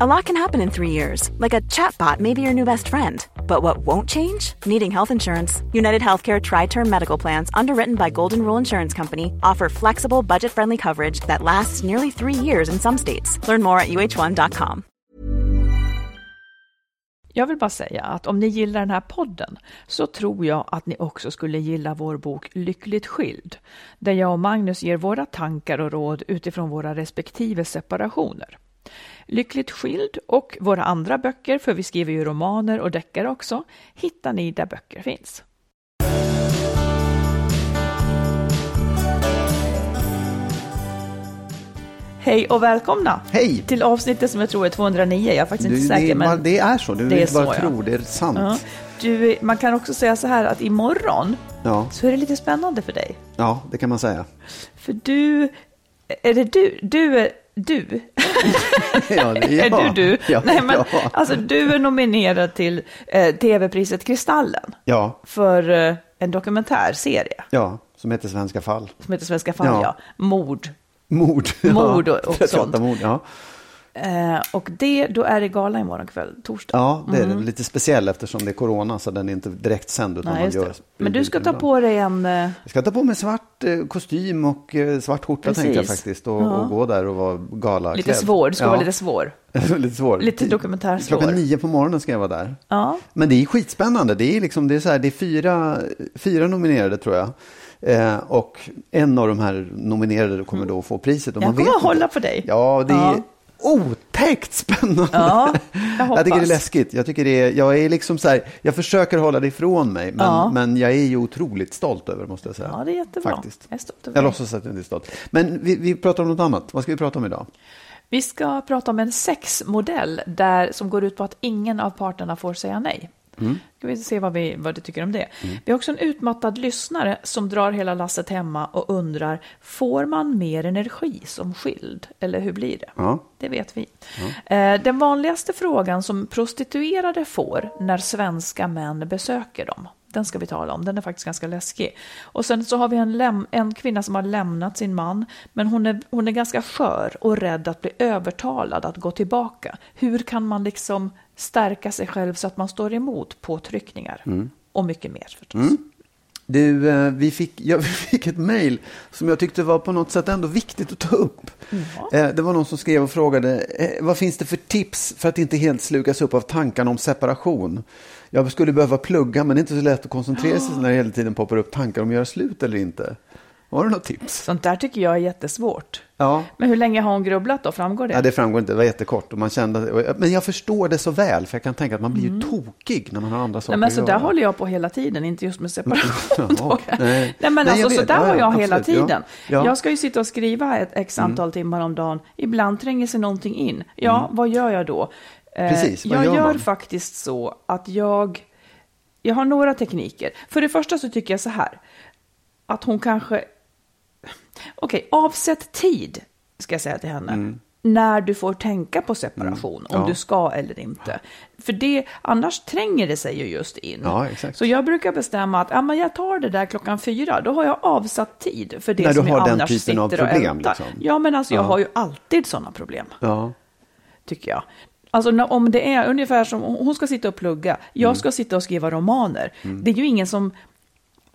A lot can happen in three years, like a chatbot may be your new best friend. But what won't change? Needing health insurance. United Healthcare Tri Term Medical Plans, underwritten by Golden Rule Insurance Company, offer flexible, budget friendly coverage that lasts nearly three years in some states. Learn more at uh1.com. Jag vill bara säga att om ni gillar den här podden så tror jag att ni också skulle gilla vår bok Lyckligt skild, där jag och Magnus ger våra tankar och råd utifrån våra respektive separationer. Lyckligt skild och våra andra böcker, för vi skriver ju romaner och deckare också, hittar ni där böcker finns. Hej och välkomna Hej! till avsnittet som jag tror är 209. Jag är faktiskt Du, inte säker. det, men... det är så, du det är bara så, ja. tror, det är sant. Ja. Du, man kan också säga så här att imorgon Ja. så är det lite spännande för dig. ja, det kan man säga. För du, är det du, du är du? Ja, det, är du du? Ja, Nej, men, ja. Alltså du är nominerad till eh, tv-priset Kristallen ja, för eh, en dokumentärserie ja, som heter Svenska fall. som heter Svenska fall, ja. Ja. Mord. Mord. Mord och- och 38 sånt. mord, ja. Eh, och det, då är det gala imorgon kväll, torsdag. Ja, det är lite speciell eftersom det är corona så den är inte direkt sänd. Utan Nej, man gör. Men du ska ta på dig en... Eh, Jag ska ta på mig svart eh, kostym och eh, svart skjorta Precis. tänkte jag faktiskt. Och, Ja. och gå där och vara galaklädd. lite svår, du ska ja. vara lite svår. lite svår. Lite dokumentärsvår. Klockan nio på morgonen ska jag vara där. Ja. Men det är skitspännande. Det är, liksom, det är, så här, det är fyra, fyra nominerade tror jag. Eh, och en av de här nominerade kommer då få priset. Och Jag man kommer vet inte. hålla på dig. Ja, det är Ja. Otäckt spännande. Ja, jag hoppas. tycker det är läskigt. Jag, tycker det är, jag är liksom så här, jag försöker hålla det ifrån mig, men, Ja. men jag är ju otroligt stolt över måste jag säga. Ja, det är jättebra. Faktiskt. Jag är stolt över Jag låtsas att jag inte är stolt. Men vi, vi pratar om något annat. Vad ska vi prata om idag? Vi ska prata om en sexmodell där, som går ut på att ingen av parterna får säga nej. Mm. Ska vi se vad, vi, vad du tycker om det. Vi har också en utmattad lyssnare som drar hela lasset hemma och undrar, får man mer energi som skild? Eller hur blir det? Ja. Det vet vi. Eh, Den vanligaste frågan som prostituerade får när svenska män besöker dem, den ska vi tala om. Den är faktiskt ganska läskig. Och sen så har vi en, en kvinna som har lämnat sin man, men hon är, hon är ganska skör och rädd att bli övertalad att gå tillbaka. Hur kan man liksom stärka sig själv så att man står emot påtryckningar? Och mycket mer förstås. Du, eh, vi fick, ja, vi fick ett mejl som jag tyckte var på något sätt ändå viktigt att ta upp. Eh, Det var någon som skrev och frågade, eh, vad finns det för tips för att inte helt slukas upp av tankarna om separation? Jag skulle behöva plugga, men det är inte så lätt att koncentrera sig när det hela tiden poppar upp tankar om att göra slut eller inte. Har du något tips? Sånt där tycker jag är jättesvårt. Ja. Men hur länge har hon grubblat då? Framgår det? Ja, det framgår inte, det var jättekort. Och man kände, men jag förstår det så väl, för jag kan tänka att man blir ju tokig när man har andra saker Mm. Nej, men så att där göra. håller jag på hela tiden, inte just med separation. Då. nej. nej. men Nej, alltså, så där Ja, har ja, jag hela absolut. Ja. tiden. Ja. Mm. Jag ska ju sitta och skriva ett x antal timmar om dagen. Ibland tränger sig någonting in. Ja, vad gör jag då? Eh, Precis, vad jag gör gör faktiskt så att jag, jag har några tekniker. För det första så tycker jag så här, att hon kanske, okej, avsätt tid, ska jag säga till henne. Mm. När du får tänka på separation, om Ja. du ska eller inte. För det, annars tränger det sig ju just in. Ja, exakt. Så jag brukar bestämma att ja, men jag tar det där klockan fyra, då har jag avsatt tid för det När du som jag har den annars typen sitter av och problem, liksom. Ja, men alltså jag Ja. har ju alltid sådana problem, Ja. tycker jag. Alltså när- om det är ungefär som, hon ska sitta och plugga, jag Mm. ska sitta och skriva romaner. Det är ju ingen som,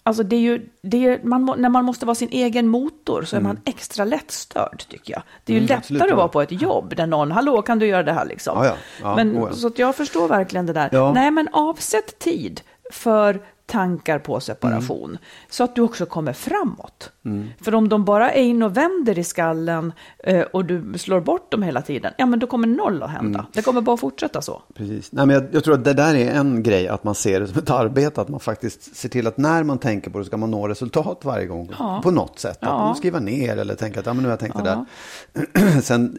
alltså det är ju, det är, man, när man måste vara sin egen motor så är man extra lättstörd tycker jag. Det är ju Mm, lättare absolut, att vara på ett jobb där någon, hallå kan du göra det här liksom. Ja, ja. Ja, men, oh. Så jag förstår verkligen det där. Nej men avsätt tid för tankar på separation. Mm. Så att du också kommer framåt. För om de bara är in och vänder i skallen eh, och du slår bort dem hela tiden, ja men då kommer noll att hända. Det kommer bara fortsätta så. Precis. Nej, men jag, jag tror att det där är en grej, att man ser det som ett arbete, att man faktiskt ser till att när man tänker på det ska man nå resultat varje gång Ja. på något sätt. Att Ja. man skriva ner eller tänka att ja, men nu har jag tänkt det där. Sen,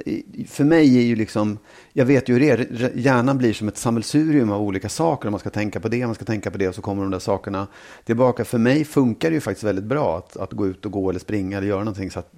för mig är ju liksom, jag vet ju hur det är, hjärnan blir som ett sammelsurium av olika saker. och Man ska tänka på det, man ska tänka på det och så kommer de där sakerna tillbaka. För mig funkar det ju faktiskt väldigt bra att, att gå ut och gå eller springa eller göra någonting så att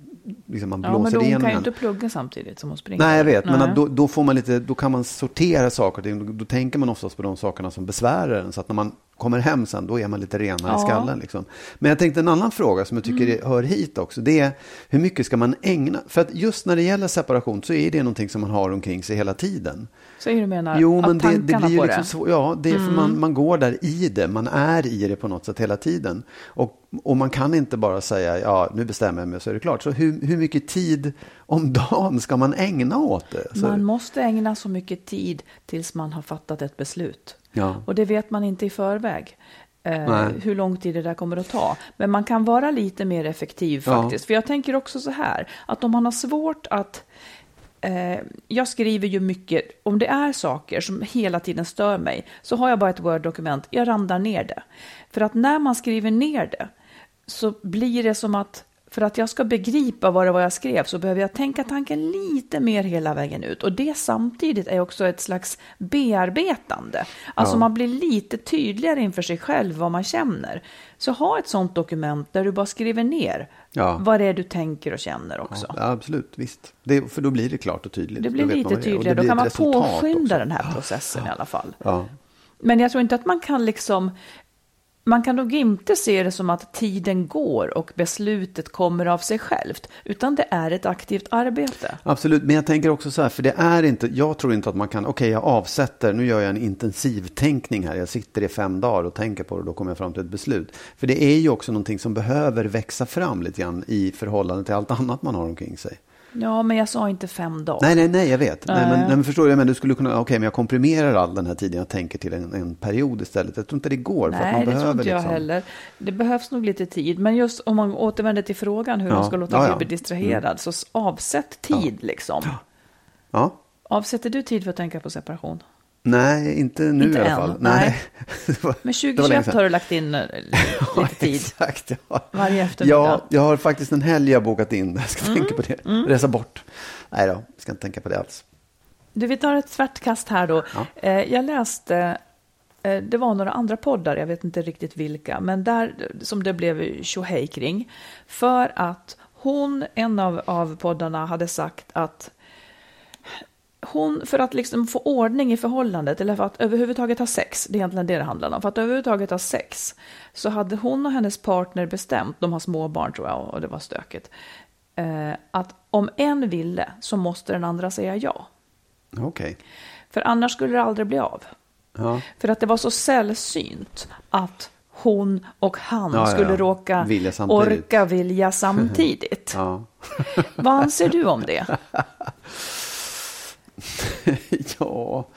liksom, man Ja, men blåser hon igenom kan ju inte plugga samtidigt som hon springer. Nej, jag vet. Men Nej. att då, då, får man lite, då kan man sortera saker och ting. Då, då tänker man oftast på de sakerna som besvärar en. Så att när man kommer hem sen, då är man lite renare Ja. i skallen. Liksom. Men jag tänkte en annan fråga som jag tycker Mm. hör hit också. Det är hur mycket ska man ägna? För att just när det gäller separation så är det någonting som man har omkring sig hela tiden. Så är du menar Jo, men det, det blir ju liksom svårt. Ja, det är för Mm. man, man går där i det. Man är i det på något sätt hela tiden. Och, och man kan inte bara säga, ja, nu bestämmer jag mig så är det klart. Så hur, hur mycket tid om dagen ska man ägna åt det? Så, Man måste ägna så mycket tid tills man har fattat ett beslut. Ja. Och det vet man inte i förväg. Eh, hur lång tid det där kommer att ta. Men man kan vara lite mer effektiv Ja. faktiskt. För jag tänker också så här, att om man har svårt att Eh, jag skriver ju mycket, om det är saker som hela tiden stör mig, så har jag bara ett Word-dokument, jag randar ner det. För att när man skriver ner det, så blir det som att för att jag ska begripa vad det var jag skrev så behöver jag tänka tanken lite mer hela vägen ut. Och det samtidigt är också ett slags bearbetande. Alltså Ja. man blir lite tydligare inför sig själv vad man känner. Så ha ett sånt dokument där du bara skriver ner Ja. vad det är du tänker och känner också. Ja, absolut, visst. Det, för då blir det klart och tydligt. Det blir man lite det tydligare, då kan man påskynda också. den här processen i alla fall. Men jag tror inte att man kan liksom, man kan nog inte se det som att tiden går och beslutet kommer av sig självt, utan det är ett aktivt arbete. Absolut, men jag tänker också så här, för det är inte, jag tror inte att man kan, okej jag avsätter, nu gör jag en intensivtänkning här, jag sitter i fem dagar och tänker på det och då kommer jag fram till ett beslut. För det är ju också någonting som behöver växa fram lite grann i förhållande till allt annat man har omkring sig. Ja, men jag sa inte fem dagar. Nej, nej, nej, jag vet. Nej, men, Nej. nej, men förstår du, men du skulle kunna, okej, men jag komprimerar all den här tiden jag tänker till en, en period istället. Jag tror inte det går. för att Nej, man det behöver tror inte jag liksom, heller. Det behövs nog lite tid. Men just om man återvänder till frågan hur Ja. man ska låta Ja, bli ja. bli distraherad, så s- avsätt tid liksom. Ja, Avsätter du tid för att tänka på separation? Nej, inte nu Inte i alla än, fall. nej. Det var- Men det var länge 2021 sedan. har du lagt in eh, lite tid. Exakt, ja. Varje eftermiddag. Ja, jag har faktiskt en helg jag bokat in. Jag ska Mm. tänka på det. Resa bort. Nej då, jag ska inte tänka på det alls. Du, vi tar ett tvärtkast här då. Ja. Eh, jag läste, eh, det var några andra poddar, jag vet inte riktigt vilka, men där som det blev tjohej kring. För att hon, en av, av poddarna, hade sagt att hon, för att liksom få ordning i förhållandet, eller för att överhuvudtaget ha sex, det är egentligen det det handlar om, för att överhuvudtaget ha sex, så hade hon och hennes partner bestämt, de har små barn tror jag, och det var stökigt, eh, att om en ville så måste den andra säga ja. Okej. För annars skulle det aldrig bli av. Ja. För att det var så sällsynt att hon och han Ja, skulle ja. råka Vilja orka vilja samtidigt. Vad anser du om det? ja,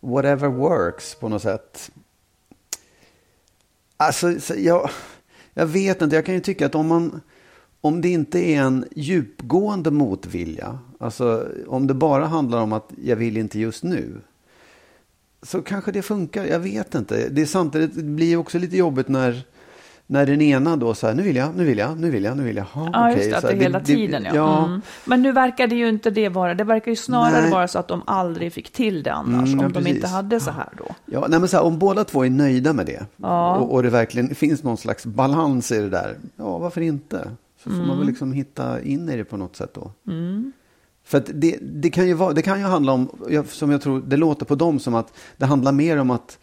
whatever works på något sätt. Alltså, så jag, jag vet inte. Jag kan ju tycka att om man... Om det inte är en djupgående motvilja, alltså om det bara handlar om att jag vill inte just nu, så kanske det funkar. Jag vet inte. Det är samtidigt det blir också lite jobbigt när, när den ena då så här, nu vill jag, nu vill jag, nu vill jag, nu vill jag. Ha, Ja, okej. just det, att Så det här, hela tiden. Ja. ja. Mm. Men nu verkar det ju inte det vara. Det verkar ju snarare Nej. vara så att de aldrig fick till det annars, Mm, om de inte precis. hade så här då. Ja, nej men så här, om båda två är nöjda med det Ja. och, och det verkligen finns någon slags balans i det där, ja varför inte? Så får man väl liksom hitta in i det på något sätt då. För att det, det, kan ju vara, det kan ju handla om, som jag tror, det låter på dem som att det handlar mer om att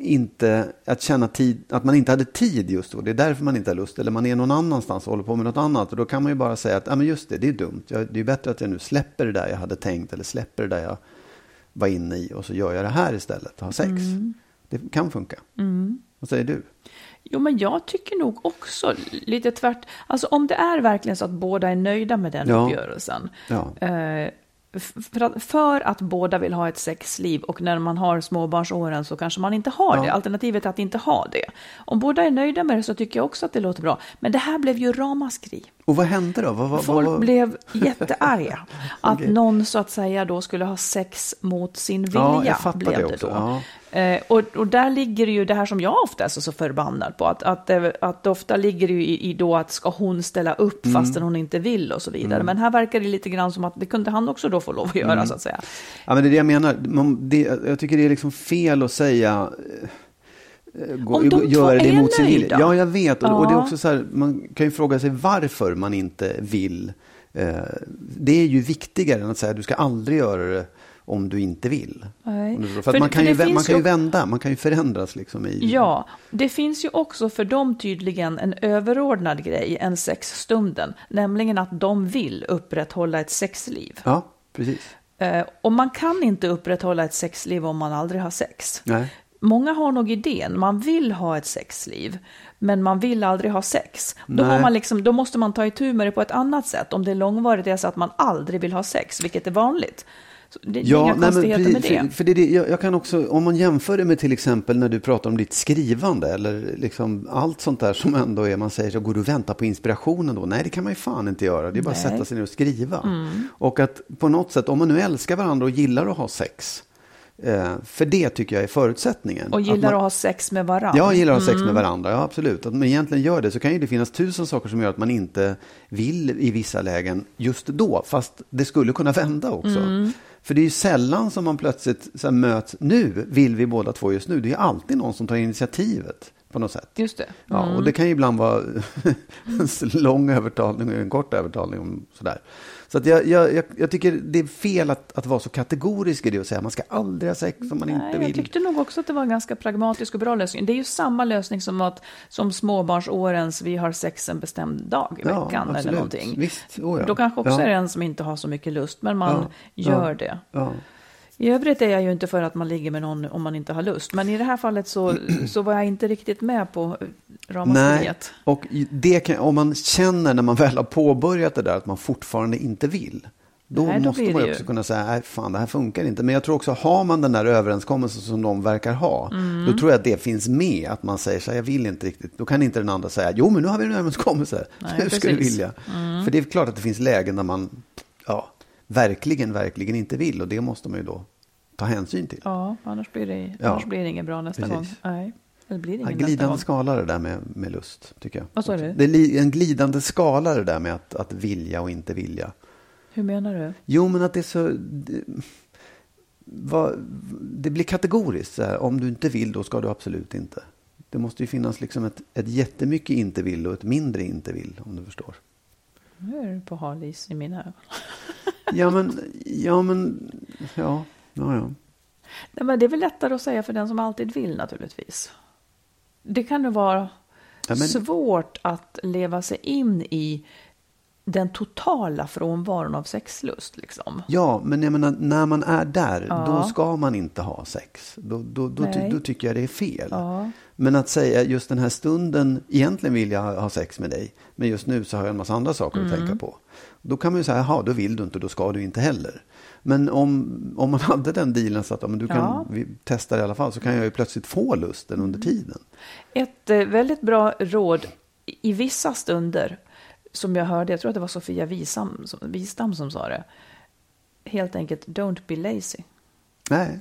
inte, att känna tid, att man inte hade tid just då. Det är därför man inte har lust. Eller man är någon annanstans och håller på med något annat. Och då kan man ju bara säga att, ja men just det, det är dumt. Jag, det är bättre att jag nu släpper det där jag hade tänkt eller släpper det där jag var inne i och så gör jag det här istället och har sex. Det kan funka. Vad säger du? Jo, men jag tycker nog också lite tvärt. Alltså om det är verkligen så att båda är nöjda med den Ja. uppgörelsen. Ja. Eh, för att, för att båda vill ha ett sexliv och när man har småbarnsåren så kanske man inte har Ja. det. Alternativet är att inte ha det. Om båda är nöjda med det så tycker jag också att det låter bra. Men det här blev ju ramaskri. Och vad hände då? Vad, vad, Folk vad, blev jättearga. Att Okej. någon så att säga då skulle ha sex mot sin vilja. Ja, jag blev det det också. då. Ja. Eh, och, och där ligger ju det här som jag ofta är så, så förbannad på. Att, att, det- att ofta ligger det ju i, i då att ska hon ställa upp Mm. fastän hon inte vill och så vidare. Men här verkar det lite grann som att det kunde han också då få lov att göra Mm. så att säga. Ja, men det är det jag menar. Man, det, jag tycker det är liksom fel att säga eh, gå, Om de två göra det är emot sin vilja. Ja, jag vet. Och, och det är Ja. också så här, man kan ju fråga sig varför man inte vill. Eh, det är ju viktigare än att säga du ska aldrig göra det om du inte vill. Du. För, För- man för kan, ju, man kan ju ju- vända, man kan ju förändras liksom i... Ja, det finns ju också för dem tydligen en överordnad grej än sexstunden. Nämligen att de vill upprätthålla ett sexliv. Ja, precis. Eh, och man kan inte upprätthålla ett sexliv om man aldrig har sex. Nej. Många har nog idén, man vill ha ett sexliv, men man vill aldrig ha sex. Då, Nej. man liksom, då måste man ta itu med det på ett annat sätt. Om det är långvarigt, är så att man aldrig vill ha sex, vilket är vanligt. Så det, det är inga konstigheter med precis, det. För, för det, det jag, jag kan också, om man jämför det med till exempel när du pratar om ditt skrivande eller liksom allt sånt där som ändå är, man säger så går du och väntar på inspirationen då? Nej, det kan man ju fan inte göra. Det är bara att Nej. Mm. sätta sig ner och skriva. Och att på något sätt, om man nu älskar varandra och gillar att ha sex, för det tycker jag är förutsättningen. Och gillar man, att ha sex med varandra. Ja, gillar att ha sex Mm. med varandra, ja absolut. Att man egentligen gör det så kan ju det finnas tusen saker som gör att man inte vill i vissa lägen just då. Fast det skulle kunna vända också. Mm. För det är ju sällan som man plötsligt så möts, nu vill vi båda två just nu. Det är alltid någon som tar initiativet på något sätt. Just det. Ja, och det kan ju ibland vara en lång övertalning och en kort övertalning. om Sådär. Så att jag, jag, jag, jag tycker det är fel att, att vara så kategorisk i det och säga att man ska aldrig ha sex om man Nej, inte jag vill. tyckte nog också att det var en ganska pragmatisk och bra lösning. Det är ju samma lösning som att som småbarnsårens vi har sex en bestämd dag i Ja, veckan eller absolut. någonting. Visst, oh ja. Då kanske också Ja. är det en som inte har så mycket lust, men man gör det. I övrigt är jag ju inte för att man ligger med någon om man inte har lust. Men i det här fallet så, så var jag inte riktigt med på Nej, ramaskriet. och det kan, om man känner när man väl har påbörjat det där att man fortfarande inte vill. Då, Nej, då måste man ju också kunna säga, nej fan det här funkar inte. Men jag tror också, har man den där överenskommelsen som de verkar ha, Mm. då tror jag att det finns med. Att man säger så här, jag vill inte riktigt. Då kan inte den andra säga, jo men nu har vi en överenskommelse. Nej, nu ska du vilja. För det är klart att det finns lägen där man, ja, verkligen, verkligen inte vill. Och det måste man ju då ta hänsyn till. Ja, annars blir det, Ja, annars blir det inget bra nästa precis. gång. Nej, det blir Ja, ingen nästa glidande skala det där med, med lust, tycker jag. Vad sa du? Det är en glidande skala det där med att, att vilja och inte vilja. Hur menar du? Jo, men att det är så... Det, vad, det blir kategoriskt. Så här, om du inte vill, då ska du absolut inte. Det måste ju finnas liksom ett, ett jättemycket inte vill och ett mindre inte vill, om du förstår. Nu är du på hal is i mina ögon. Ja, men... Ja, men... Ja, ja, ja. Nej, men det är väl lättare att säga för den som alltid vill naturligtvis. Det kan ju vara Ja, men- svårt att leva sig in i den totala frånvaron av sexlust. Liksom. Ja, men jag menar, när man är där, Ja. då ska man inte ha sex. Då, då, då, ty, då tycker jag det är fel. Ja. Men att säga just den här stunden, egentligen vill jag ha ha sex med dig, men just nu så har jag en massa andra saker Mm. att tänka på. Då kan man ju säga, jaha, då vill du inte, då ska du inte heller. Men om, om man hade den dealen så att ja, men du kan, Ja. vi testar i alla fall, så kan jag ju plötsligt få lusten under tiden. Ett eh, väldigt bra råd i- vissa stunder som jag hörde, jag tror att det var Sofia Wisam, som- Wistam som sa det. Helt enkelt, don't be lazy. Nej,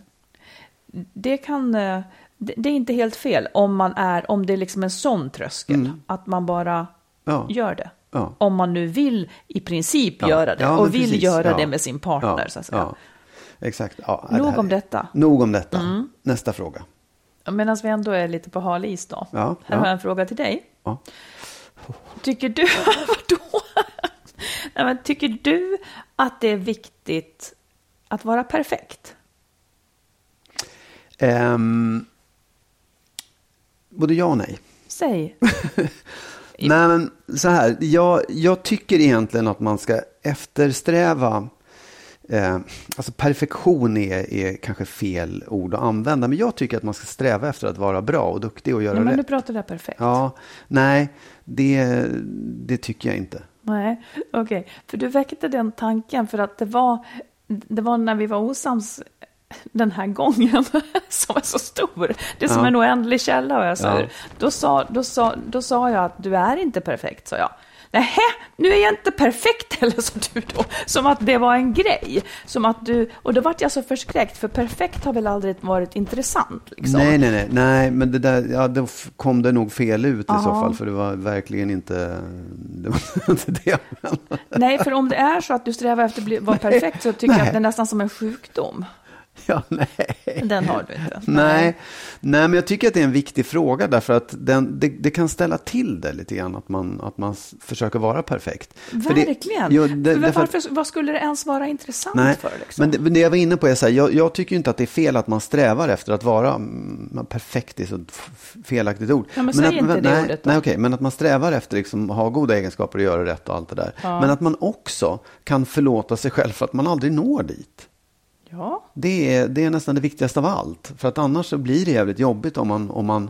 Det kan, eh, det är inte helt fel om man är, om det är liksom en sån tröskel. Att man bara Mm. ja. gör det. Ja. Om man nu vill i princip Ja. göra det Ja, och vill precis. göra det med sin partner. Så att säga. Exakt. Nog det om detta. Nog om detta. Nästa fråga. Medan vi ändå är lite på hal is då. Här har jag en fråga till dig. Tycker du, vadå? Nej, men tycker du att det är viktigt att vara perfekt? Ehm, både ja och nej. Säg. Nej, men så här. Jag, jag tycker egentligen att man ska eftersträva Eh, alltså perfektion är, är kanske fel ord att använda, men jag tycker att man ska sträva efter att vara bra och duktig och göra Nej, men nu rätt. pratar jag perfekt. Ja, nej, det, det tycker jag inte. Nej, okej. För du väckte den tanken för att det var det var när vi var osams den här gången som är så stor. Det är som Ja. en oändlig källa och jag sa, Ja. då, sa, då, sa, då sa jag att du är inte perfekt, sa jag. Nähä, nu är jag inte perfekt heller, sa du då. Som att det var en grej. Som att du, och då vart jag så förskräckt, för perfekt har väl aldrig varit intressant. Liksom. Nej, nej, nej, nej, men det där, ja, då kom det nog fel ut i så fall, för det var verkligen inte det. Var inte det jag. Nej, för om det är så att du strävar efter att bli- vara perfekt så tycker jag Nej. att det är nästan som en sjukdom. Ja, nej. Den har du inte. Nej. nej, men jag tycker att det är en viktig fråga därför att den, det, det kan ställa till det lite grann att man, att man försöker vara perfekt. För det- Verkligen. ja, det, för därför att- varför, vad skulle det ens vara intressant Nej, för? Liksom? men det, men det jag var inne på är så här, jag, jag tycker inte att det är fel att man strävar efter att vara mm, perfekt, är så felaktigt ord. Ja, men säg att, inte det nej, ordet då. Nej, okej, men att man strävar efter liksom, att ha goda egenskaper och göra rätt och allt det där. Men att man också kan förlåta sig själv för att man aldrig når dit. Ja, Det är, det är nästan det viktigaste av allt. För att annars så blir det jävligt jobbigt om man, om man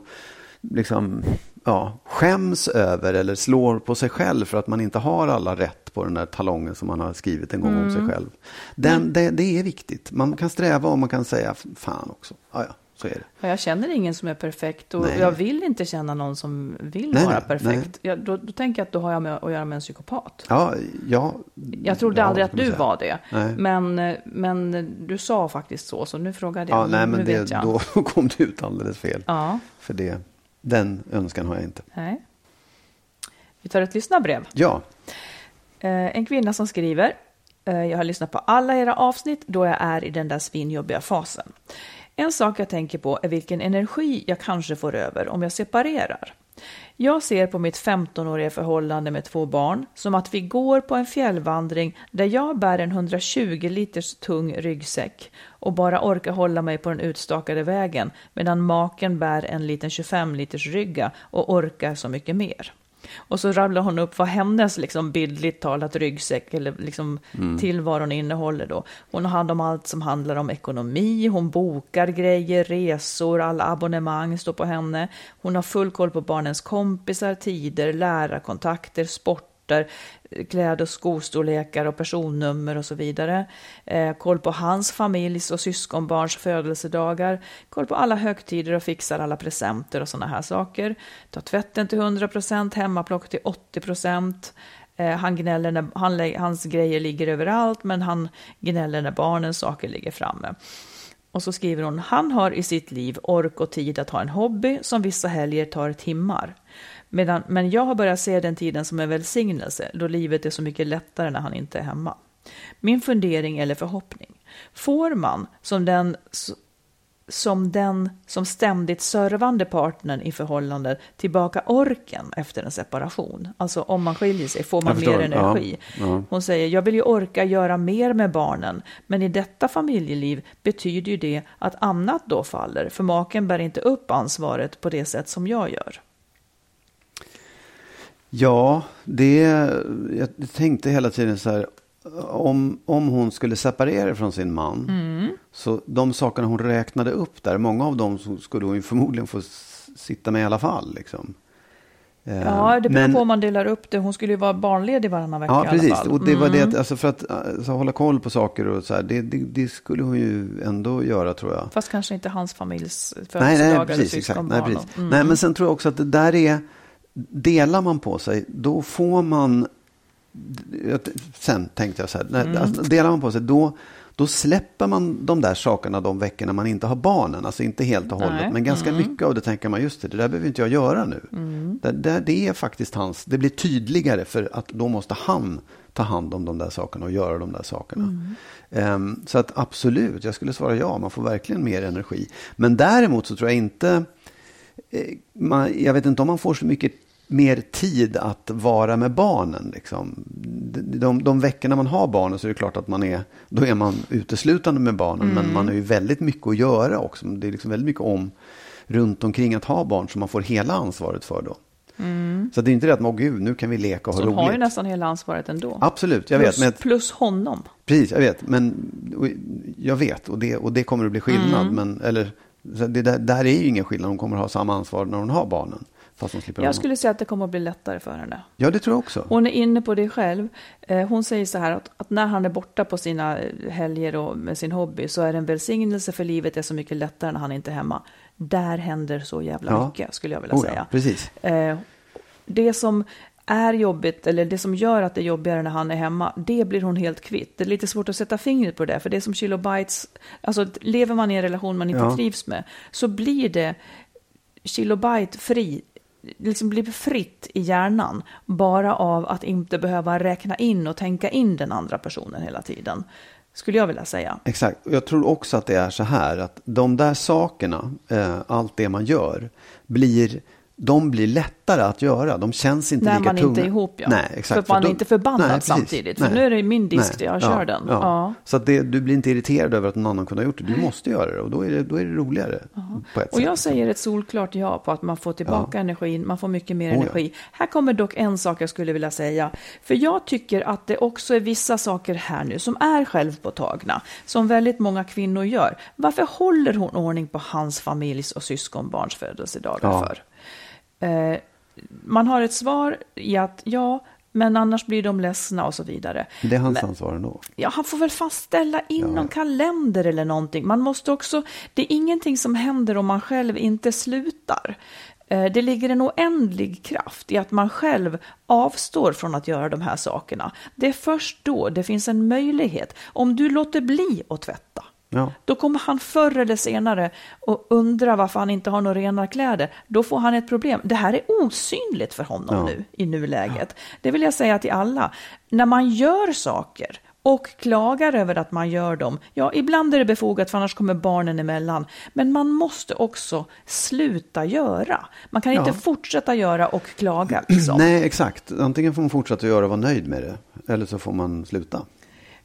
liksom, ja, skäms över eller slår på sig själv för att man inte har alla rätt på den där talongen som man har skrivit en gång om Mm. sig själv. Den, det, det är viktigt. Man kan sträva och man kan säga fan också. Ja, ja, så är det. Ja, Jag känner ingen som är perfekt och Nej. jag vill inte känna någon som vill Nej, vara perfekt. Jag, då, då tänker jag att då har jag med att göra med en psykopat. Ja, ja, Jag trodde ja, aldrig att du säga? var det. Nej. Men, men du sa faktiskt så, så nu frågade jag. Ja, nej, men det, då kom det ut alldeles fel. Ja, För det, den önskan har jag inte. nej. Vi tar ett lyssnarbrev. Ja, Eh, En kvinna som skriver, eh, jag har lyssnat på alla era avsnitt då jag är i den där svinjobbiga fasen. En sak jag tänker på är vilken energi jag kanske får över om jag separerar. Jag ser på mitt 15-åriga förhållande med två barn som att vi går på en fjällvandring där jag bär en 120 liters tung ryggsäck och bara orkar hålla mig på den utstakade vägen medan maken bär en liten 25 liters rygga och orkar så mycket mer. Och så rabblar hon upp vad hennes liksom bildligt talat ryggsäck eller liksom tillvaron innehåller då. Hon har hand om allt som handlar om ekonomi, hon bokar grejer, resor, alla abonnemang står på henne. Hon har full koll på barnens kompisar, tider, lärarkontakter, sorter, kläd och skostorlekar och personnummer och så vidare. Eh, koll på hans familjs och syskonbarns födelsedagar. Koll på alla högtider och fixar alla presenter och sådana här saker. Tar tvätten till 100%, hemmaplock till 80%. Eh, han gnäller när han, hans grejer ligger överallt men han gnäller när barnens saker ligger framme. Och så skriver hon, han har i sitt liv ork och tid att ha en hobby som vissa helger tar timmar. Medan, men jag har börjat se den tiden som en välsignelse, då livet är så mycket lättare när han inte är hemma. Min fundering eller förhoppning, får man som den, som den som ständigt servande partnern i förhållandet tillbaka orken efter en separation? Alltså om man skiljer sig, får man mer förstår, ja, energi? ja. Hon säger, jag vill ju orka göra mer med barnen, men i detta familjeliv betyder ju det att annat då faller, för maken bär inte upp ansvaret på det sätt som jag gör. Ja, det, jag tänkte hela tiden så här, om, om hon skulle separera från sin man, så de sakerna hon räknade upp där, många av dem skulle hon förmodligen få sitta med i alla fall. Liksom. Eh, Ja, det beror men- på om man delar upp det. Hon skulle ju vara barnledig varannan vecka Ja, i alla precis. fall. Mm. Och det var det, att- alltså för att alltså, hålla koll på saker och så här, det, det, det skulle hon ju ändå göra tror jag. Fast kanske inte hans familjs Nej, födelsedag nej, eller precis. Exakt. Nej, precis. Mm. nej, men sen tror jag också att det där är, delar man på sig, då får man, sen tänkte jag så här, nej, Mm. alltså, delar man på sig, då, då släpper man de där sakerna de veckorna man inte har barnen. Alltså inte helt och hållet, Nej. Mm. men ganska mycket av det tänker man, just det, det där behöver inte jag göra nu. Det, det, det är faktiskt hans, det blir tydligare för att då måste han ta hand om de där sakerna och göra de där sakerna. Mm. Ehm, så att absolut, jag skulle svara ja, man får verkligen mer energi. Men däremot så tror jag inte, eh, man, jag vet inte om man får så mycket mer tid att vara med barnen. Liksom. De, de, de veckorna man har barnen så är det klart att man är, då är man uteslutande med barnen. Men man har ju väldigt mycket att göra också. Det är liksom väldigt mycket om runt omkring att ha barn som man får hela ansvaret för då. Så det är inte det att, åh gud, nu kan vi leka och ha Så roligt. har ju nästan hela ansvaret ändå. Absolut, jag plus, vet. Men plus honom. Precis, jag vet. Men jag vet och det, och det kommer att bli skillnad. Men, eller, så det där, där är ju ingen skillnad. Hon kommer att ha samma ansvar när hon har barnen. Fast hon slipper Jag skulle säga att det kommer att bli lättare för henne. Ja, det tror jag också. Hon är inne på det själv. Eh, Hon säger så här att, att när han är borta på sina eh, helger och med sin hobby så är det en välsignelse för livet är så mycket lättare när han inte är hemma. Där händer så jävla Ja. mycket skulle jag vilja Oh, ja, säga. precis. Eh, Det som är jobbigt, eller det som gör att det är jobbigare när han är hemma, det blir hon helt kvitt. Det är lite svårt att sätta fingret på det, för det är som kilobytes, alltså lever man i en relation man inte Ja. trivs med, så blir det kilobyte fri, liksom blir fritt i hjärnan, bara av att inte behöva räkna in och tänka in den andra personen hela tiden. Skulle jag vilja säga. Exakt. Jag tror också att det är så här att de där sakerna, eh, allt det man gör, blir, de blir lättare att göra. De känns inte När lika man tunga. inte är ihop, ja. Nej, exakt. För man är inte förbannad Nej, samtidigt. För nu är det min disk, Nej. jag kör den. Ja. Ja. Så att det, du blir inte irriterad över att någon annan kunde ha gjort det. Du måste göra det och då är det, då är det roligare. Och jag sätt. säger ett solklart ja på att man får tillbaka energin, man får mycket mer Oh ja. energi. Här kommer dock en sak jag skulle vilja säga. För jag tycker att det också är vissa saker här nu som är självpåtagna, som väldigt många kvinnor gör. Varför håller hon ordning på hans familjs och syskonbarns födelsedagar Ja. för? Eh, man har ett svar i att ja, men annars blir de ledsna och så vidare. Det är hans Men- ansvar ändå. Ja, han får väl fastställa in Ja. någon kalender eller någonting. Man måste också, det är ingenting som händer om man själv inte slutar. Eh, Det ligger en oändlig kraft i att man själv avstår från att göra de här sakerna. Det är först då det finns en möjlighet. Om du låter bli att tvätta, Ja. då kommer han förr eller senare och undra varför han inte har några rena kläder. Då får han ett problem. Det här är osynligt för honom Ja. nu i nuläget. Det vill jag säga till alla. När man gör saker och klagar över att man gör dem, ja, ibland är det befogat för annars kommer barnen emellan. Men man måste också sluta göra. Man kan Ja. inte fortsätta göra och klaga. Liksom. Nej, exakt. Antingen får man fortsätta göra och vara nöjd med det. Eller så får man sluta.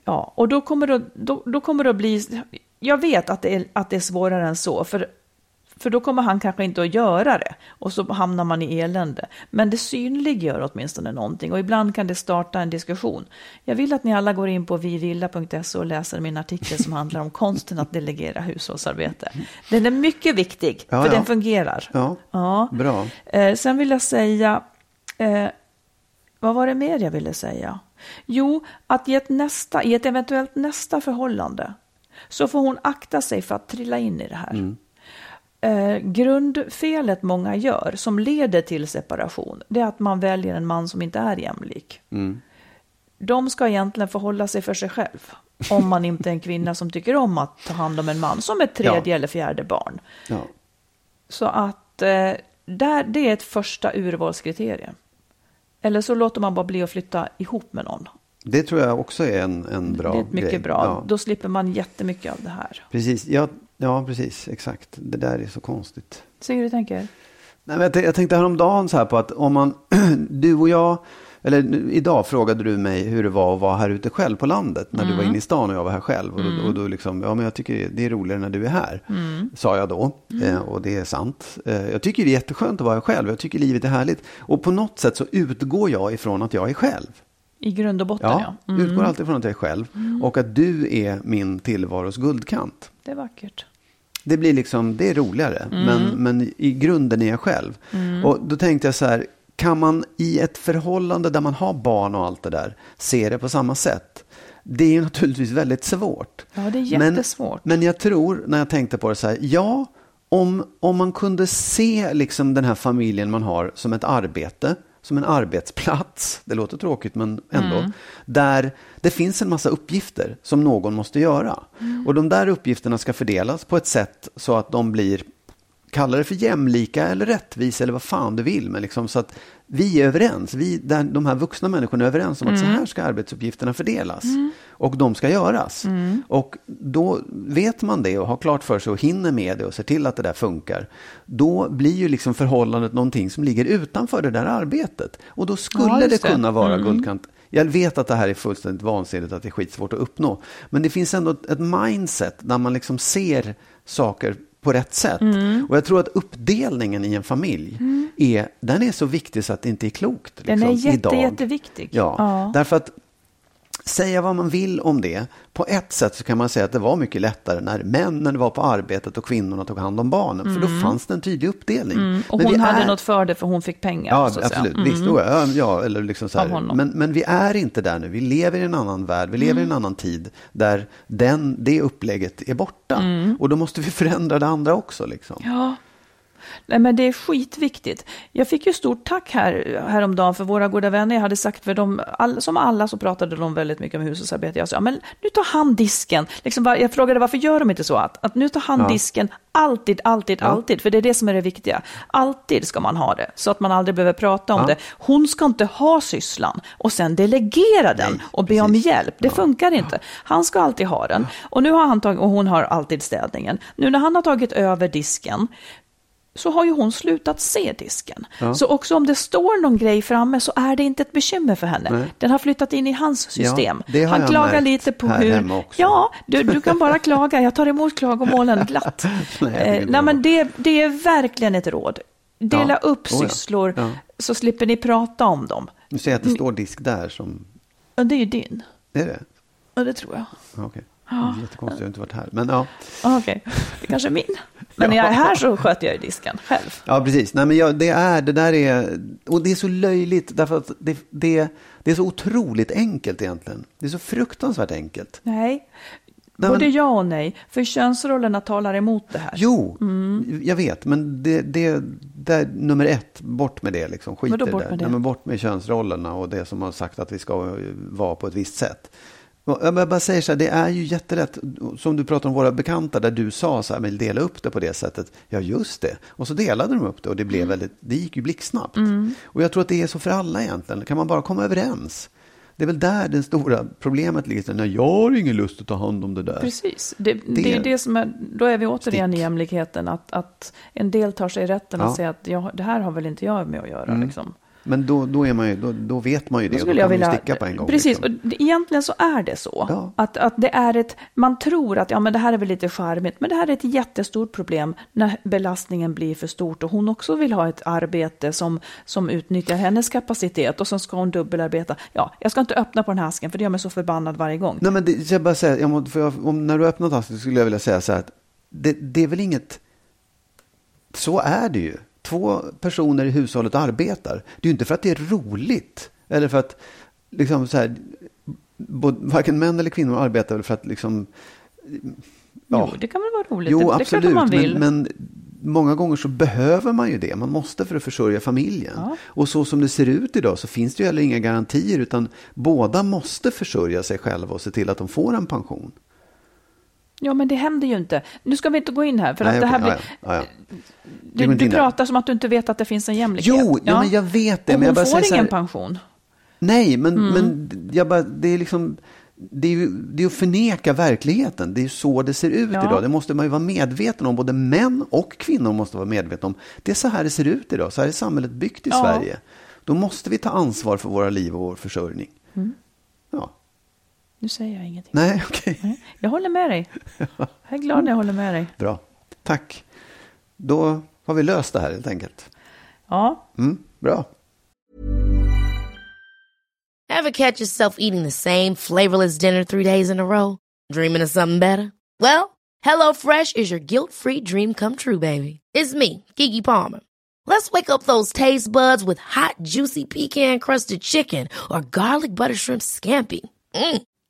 Ja, och då kommer det, då, då kommer det att bli... Jag vet att det, är, att det är svårare än så, för, för då kommer han kanske inte att göra det. Och så hamnar man i elände. Men det synliggör åtminstone någonting och ibland kan det starta en diskussion. Jag vill att ni alla går in på vivilla.se och läser min artikel som handlar om konsten att delegera hushållsarbete. Den är mycket viktig, Ja, för ja. den fungerar. Ja, Ja. bra. Eh, sen vill jag säga, eh, vad var det mer jag ville säga? Jo, att i ett, nästa, i ett eventuellt nästa förhållande så får hon akta sig för att trilla in i det här. Eh, grundfelet många gör som leder till separation, det är att man väljer en man som inte är jämlik. De ska egentligen förhålla sig för sig själv. Om man inte är en kvinna som tycker om att ta hand om en man som ett tredje Ja. eller fjärde barn. Ja. Så att eh, där, det är ett första urvalskriterium. Eller så låter man bara bli att flytta ihop med någon. Det tror jag också är en, en bra det är mycket grej. bra. Ja. Då slipper man jättemycket av det här. Precis, ja, ja, precis, exakt. Det där är så konstigt. Du hur du tänker? Nej, men jag, tänkte, jag tänkte häromdagen så här på att om man, du och jag, eller idag frågade du mig hur det var att vara här ute själv på landet när du var inne i stan och jag var här själv. Och, då, och då liksom, ja men jag tycker det är roligare när du är här, sa jag då. Eh, och det är sant. Eh, jag tycker det är jätteskönt att vara här själv, jag tycker livet är härligt. Och på något sätt så utgår jag ifrån att jag är själv. I grund och botten, ja. Ja, utgår alltid från att jag är själv. Och att du är min tillvaros guldkant. Det är vackert. Det blir liksom, det är roligare. Men, men i grunden är jag själv. Och då tänkte jag så här, kan man i ett förhållande där man har barn och allt det där, se det på samma sätt? Det är ju naturligtvis väldigt svårt. Ja, det är jättesvårt. Men, men jag tror, när jag tänkte på det så här, ja, om, om man kunde se liksom den här familjen man har som ett arbete, som en arbetsplats, det låter tråkigt men ändå, Mm. där det finns en massa uppgifter som någon måste göra. Mm. Och de där uppgifterna ska fördelas på ett sätt så att de blir, kalla det för jämlika eller rättvisa eller vad fan du vill, men liksom så att vi är överens, vi, där de här vuxna människorna är överens om att så här ska arbetsuppgifterna fördelas. Och de ska göras. Och då vet man det och har klart för sig och hinner med det och ser till att det där funkar. Då blir ju liksom förhållandet någonting som ligger utanför det där arbetet. Och då skulle Ja, det kunna vara guldkant. Jag vet att det här är fullständigt vansinnigt, att det är skitsvårt att uppnå. Men det finns ändå ett- ett mindset där man liksom ser saker på rätt sätt. Mm. Och jag tror att uppdelningen i en familj, är, den är så viktig så att det inte är klokt. Den är liksom, jätte, idag. jätteviktig. Ja, Ja. därför att säga vad man vill om det. På ett sätt så kan man säga att det var mycket lättare när männen var på arbetet och kvinnorna tog hand om barnen. Mm. För då mm. fanns det en tydlig uppdelning. Mm. Och men hon hade är... något för det för hon fick pengar. Ja, absolut. Mm. Visst, ja, ja, eller liksom så här. Men, men vi är inte där nu. Vi lever i en annan värld. Vi lever i en mm. annan tid där den, det upplägget är borta. Mm. Och då måste vi förändra det andra också. Liksom. Ja. Nej, men det är skitviktigt. Jag fick ju stort tack här, häromdagen för våra goda vänner. Jag hade sagt för dem, all, som alla så pratade de väldigt mycket om hushållsarbete. Jag sa, ja, men nu tar han disken. Liksom, jag frågade varför gör de inte så? Att, att nu tar han ja. disken, alltid, alltid, ja. alltid. För det är det som är det viktiga. Alltid ska man ha det, så att man aldrig behöver prata om ja. det. Hon ska inte ha sysslan och sen delegera den Nej, och be precis. om hjälp. Det funkar inte. Han ska alltid ha den. Och nu har han tagit, och hon har alltid städningen. Nu när han har tagit över disken, så har ju hon slutat se disken. Ja. Så också om det står någon grej framme så är det inte ett bekymmer för henne. Nej. Den har flyttat in i hans system. Ja, Han klagar lite på hur... Ja, du, du kan bara klaga. Jag tar emot klagomålen glatt. nej, eh, nej, men det, det är verkligen ett råd. Dela ja. upp oh, sysslor så slipper ni prata om dem. Du säger att det står disk där som... Ja, det är ju din. Är det? Ja, det tror jag. Okej. Okay. Ja. Jättekonstigt, jag har inte varit här. Men ja. Okej, okay. det kanske är min. Men när jag är här så sköter jag ju disken själv. Ja, precis. Nej, men jag, det, är, det där är, och det är så löjligt därför att det, det, det är så otroligt enkelt egentligen. Det är så fruktansvärt enkelt. Nej, Nej, Både ja och nej, för könsrollerna talar emot det här. Jo, mm. jag vet, men det, det, det är nummer ett, bort med det. Liksom. Skit bort med det? Nej, men bort med könsrollerna och det som har sagt att vi ska vara på ett visst sätt. Jag bara säger så här, det är ju jättelätt, som du pratar om våra bekanta, där du sa så här, men dela upp det på det sättet. Ja, just det. Och så delade de upp det och det blev mm. väldigt, det gick ju blixtsnabbt. Mm. Och jag tror att det är så för alla egentligen. Kan man bara komma överens? Det är väl där det stora problemet ligger. Nej, jag har ingen lust att ta hand om det där. Precis, det, det, det är det som är, då är vi återigen stick. i jämlikheten. Att, att en del tar sig rätten ja. att säga att jag, det här har väl inte jag med att göra. Mm. Liksom. Men då, då, är man ju, då, då vet man ju det. Då, skulle då kan jag vilja, man sticka på en gång. Precis, liksom. och egentligen så är det så. Ja. Att, att det är ett, man tror att ja, men det här är väl lite charmigt, men det här är ett jättestort problem när belastningen blir för stort och hon också vill ha ett arbete som, som utnyttjar hennes kapacitet och så ska hon dubbelarbeta. Ja, jag ska inte öppna på den här asken för det gör mig så förbannad varje gång. Nej, men det, jag bara säga, jag må, jag, om, när du öppnat asken skulle jag vilja säga så här att det, det är väl inget, så är det ju två personer i hushållet arbetar. Det är ju inte för att det är roligt. Eller för att liksom så här, både, varken män eller kvinnor arbetar väl för att liksom... Ja. Jo, det kan väl vara roligt. Jo, det, absolut. Det man vill. Men, men, många gånger så behöver man ju det. Man måste för att försörja familjen. Ja. Och så som det ser ut idag så finns det ju heller inga garantier. Utan båda måste försörja sig själva och se till att de får en pension. Ja, men det händer ju inte. Nu ska vi inte gå in här, för Nej, att det här blir... Ja, ja. Du, du pratar som att du inte vet att det finns en jämlikhet. Jo, ja. men jag vet det. Och men hon jag får ingen här... pension. Nej, men, mm. men jag bara, det är liksom... Det är ju det är att förneka verkligheten. Det är ju så det ser ut ja. idag. Det måste man ju vara medveten om. Både män och kvinnor måste vara medvetna om. Det är så här det ser ut idag. Så här är samhället byggt i ja. Sverige. Då måste vi ta ansvar för våra liv och vår försörjning. Mm. Ja. Nu säger jag ingenting. Nej, okej. Okay. Jag håller med dig. Jag är glad när jag håller med dig. Bra. Tack. Då har vi löst det här helt enkelt. Ja. Mm, bra. Have catch yourself eating the same flavorless dinner three days in a row? Dreaming of something better? Well, hello fresh is your guilt free dream come true baby. It's me, Gigi Palmer. Let's wake up those taste buds with hot juicy pecan crusted chicken or garlic butter shrimp scampi. Mm.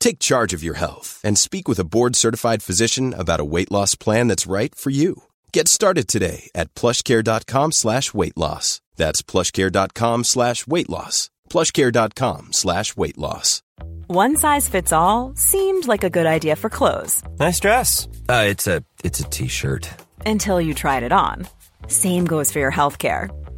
Take charge of your health and speak with a board certified physician about a weight loss plan that's right for you. Get started today at plushcare.com slash weight loss. That's plushcare.com slash weight loss. Plushcare.com slash weight loss. One size fits all seemed like a good idea for clothes. Nice dress. Uh, it's a it's a t-shirt. Until you tried it on. Same goes for your health care.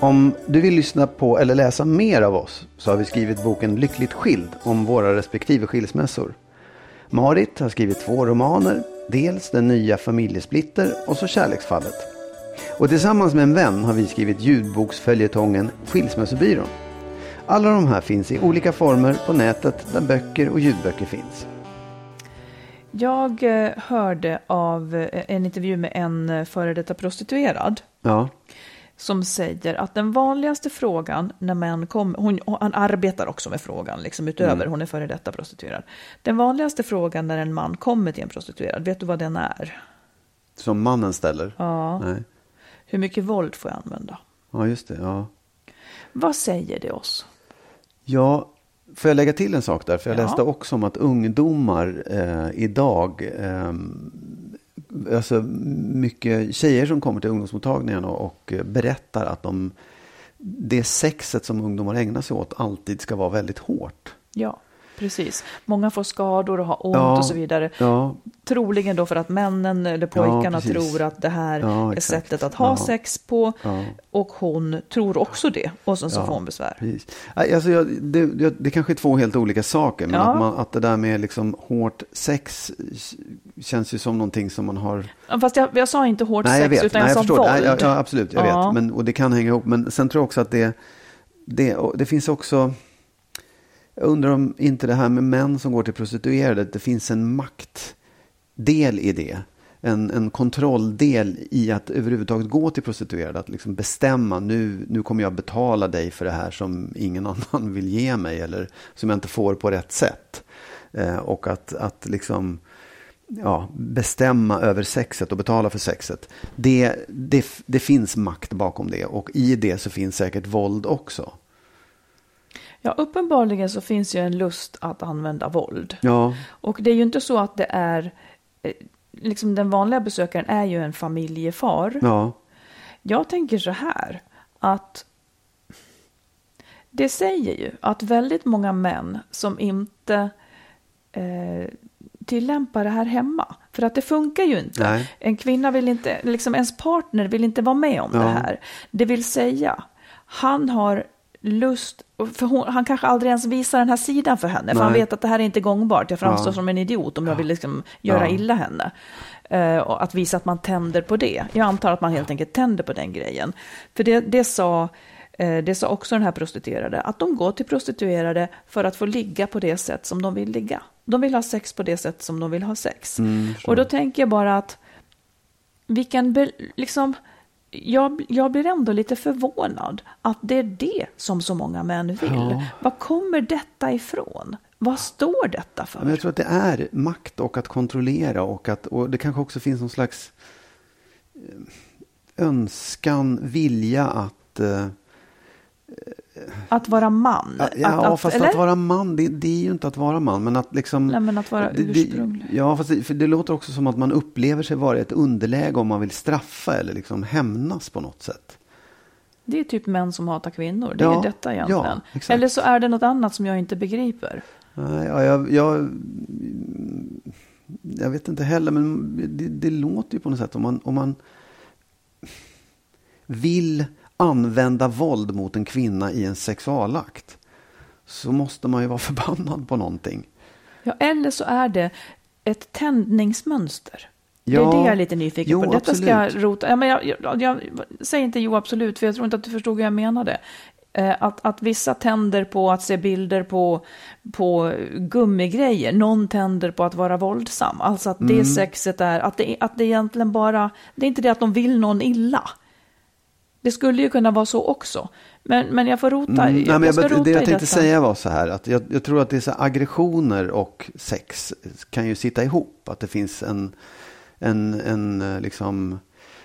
Om du vill lyssna på eller läsa mer av oss så har vi skrivit boken Lyckligt skild om våra respektive skilsmässor. Marit har skrivit två romaner, dels Den nya familjesplitter och så Kärleksfallet. Och tillsammans med en vän har vi skrivit ljudboksföljetongen Skilsmässobyrån. Alla de här finns i olika former på nätet där böcker och ljudböcker finns. Jag eh, hörde av eh, en intervju med en eh, före detta prostituerad Ja, som säger att den vanligaste frågan när män kommer, hon, han arbetar också med frågan, liksom utöver, hon är före detta prostituerad. Den vanligaste frågan när en man kommer till en prostituerad, vet du vad den är? som mannen ställer. Ja. Nej. Hur mycket våld får jag använda? Ja, just det. Ja. Vad säger det oss? Ja, får jag lägga till en sak där? För jag Ja. läste också om att ungdomar eh, idag, eh, alltså mycket tjejer som kommer till ungdomsmottagningarna och, och berättar att de, det sexet som ungdomar ägnar sig åt alltid ska vara väldigt hårt. Ja, precis. Många får skador och har ont Ja, och så vidare. Ja, Troligen då för att männen eller pojkarna precis. tror att det här Ja, är sättet att ha Ja. sex på. Ja. Och hon tror också det. Och sen så Ja, får hon besvär. Precis. Nej, Alltså, jag, det, det, det kanske är två helt olika saker. Men Ja. att, man, att det där med liksom hårt sex känns ju som någonting som man har Ja, Fast jag, jag sa inte hårt Nej, jag sex vet. utan Nej, jag, jag sa förstår. våld. Nej, ja, ja, absolut, jag Ja. vet. Men, och det kan hänga ihop. Men sen tror jag också att det, det, det finns också... Jag undrar om inte det här med män som går till prostituerade, det finns en maktdel i det. En, en kontrolldel i att överhuvudtaget gå till prostituerade. Att liksom bestämma, nu, nu kommer jag betala dig för det här som ingen annan vill ge mig. Eller som jag inte får på rätt sätt. Eh, och att, att liksom ja, bestämma över sexet och betala för sexet. Det, det, det finns makt bakom det och i det så finns säkert våld också. Ja, uppenbarligen så finns ju en lust att använda våld. Ja, Och det är ju inte så att det är, eh, liksom den vanliga besökaren är ju en familjefar. ja, Jag tänker så här, att det säger ju att väldigt många män som inte eh, tillämpar det här hemma, för att det funkar ju inte. Nej. En kvinna vill inte, liksom ens partner vill inte vara med om Ja. det här. Det vill säga, han har lust, för hon, han kanske aldrig ens visar den här sidan för henne, för han Nej. vet att det här är inte gångbart. Jag framstår Ja. som en idiot om jag vill liksom göra Ja. illa henne. Eh, och att visa att man tänder på det. Jag antar att man helt enkelt tänder på den grejen. För det, det, sa, eh, det sa också den här prostituerade, att de går till prostituerade för att få ligga på det sätt som de vill ligga. De vill ha sex på det sätt som de vill ha sex. och då tänker jag bara att vilken, liksom, jag, jag blir ändå lite förvånad att det är det som så många män vill. Ja. Var kommer detta ifrån? Vad står detta för? men jag tror att det är makt och att kontrollera och att och det kanske också finns någon slags eh, önskan, vilja att eh, Att vara man? Ja, ja att, att, fast eller? att vara man, det, det är ju inte att vara man. Men att liksom... Nej, men att vara det, det, ursprunglig. Ja, fast det, för det låter också som att man upplever sig vara i ett underläge om man vill straffa eller liksom hämnas på något sätt. Det är typ män som hatar kvinnor. Det Ja, är detta egentligen. ja. Eller så är det något annat som jag inte begriper. Nej, Ja, jag, jag, jag vet inte heller, men det, det låter ju på något sätt om man, om man vill använda våld mot en kvinna i en sexualakt så måste man ju vara förbannad på någonting. Ja, eller så är det ett tändningsmönster. det är Ja, det jag är lite nyfiken jo, på. Detta ska jag absolut. rota. Ja, men jag, jag, jag säger inte jo absolut, för jag tror inte att du förstod vad jag menade. Eh, Att, att vissa tänder på att se bilder på, på gummigrejer, någon tänder på att vara våldsam. Alltså att Mm. det sexet är, att det, att det egentligen bara, det är inte det att de vill någon illa. Det skulle ju kunna vara så också. Men, men jag får rota, Mm, nej, jag, men jag ska jag, rota det jag tänkte detta. säga var så här att jag, jag tror att det är så aggressioner och sex kan ju sitta ihop. Att det finns en, en, en eh, liksom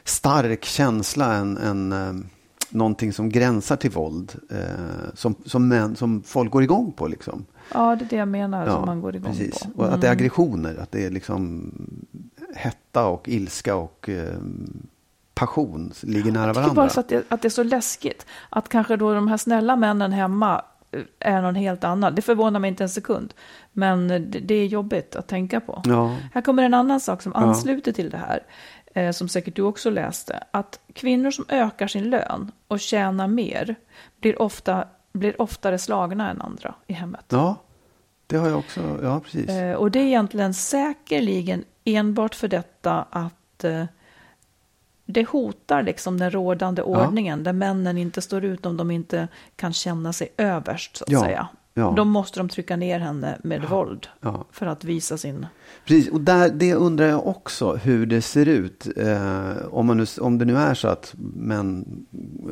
stark känsla, en, en, eh, någonting som gränsar till våld. Eh, som, som, män, som folk går igång på liksom. Ja, det är det jag menar som man går igång precis. på. Mm. Och att det är aggressioner, att det är liksom hetta och ilska och eh, passion ligger nära Jag tycker varandra. bara så att det, att det är så läskigt. Att kanske då de här snälla männen hemma eh, är någon helt annan. Det förvånar mig inte en sekund. Men det, det är jobbigt att tänka på. Ja. Här kommer en annan sak som ansluter till det här. Eh, som säkert du också läste. Att kvinnor som ökar sin lön och tjänar mer blir, ofta, blir oftare slagna än andra i hemmet. ja, det har jag också. Ja, precis. Eh, och det är egentligen säkerligen enbart för detta att eh, det hotar liksom den rådande ordningen där männen inte står ut om de inte kan känna sig överst så att Ja, säga. ja. Då måste de trycka ner henne med våld ja. för att visa sin... Precis, och där, det undrar jag också hur det ser ut. Eh, om, man nu, om det nu är så att män,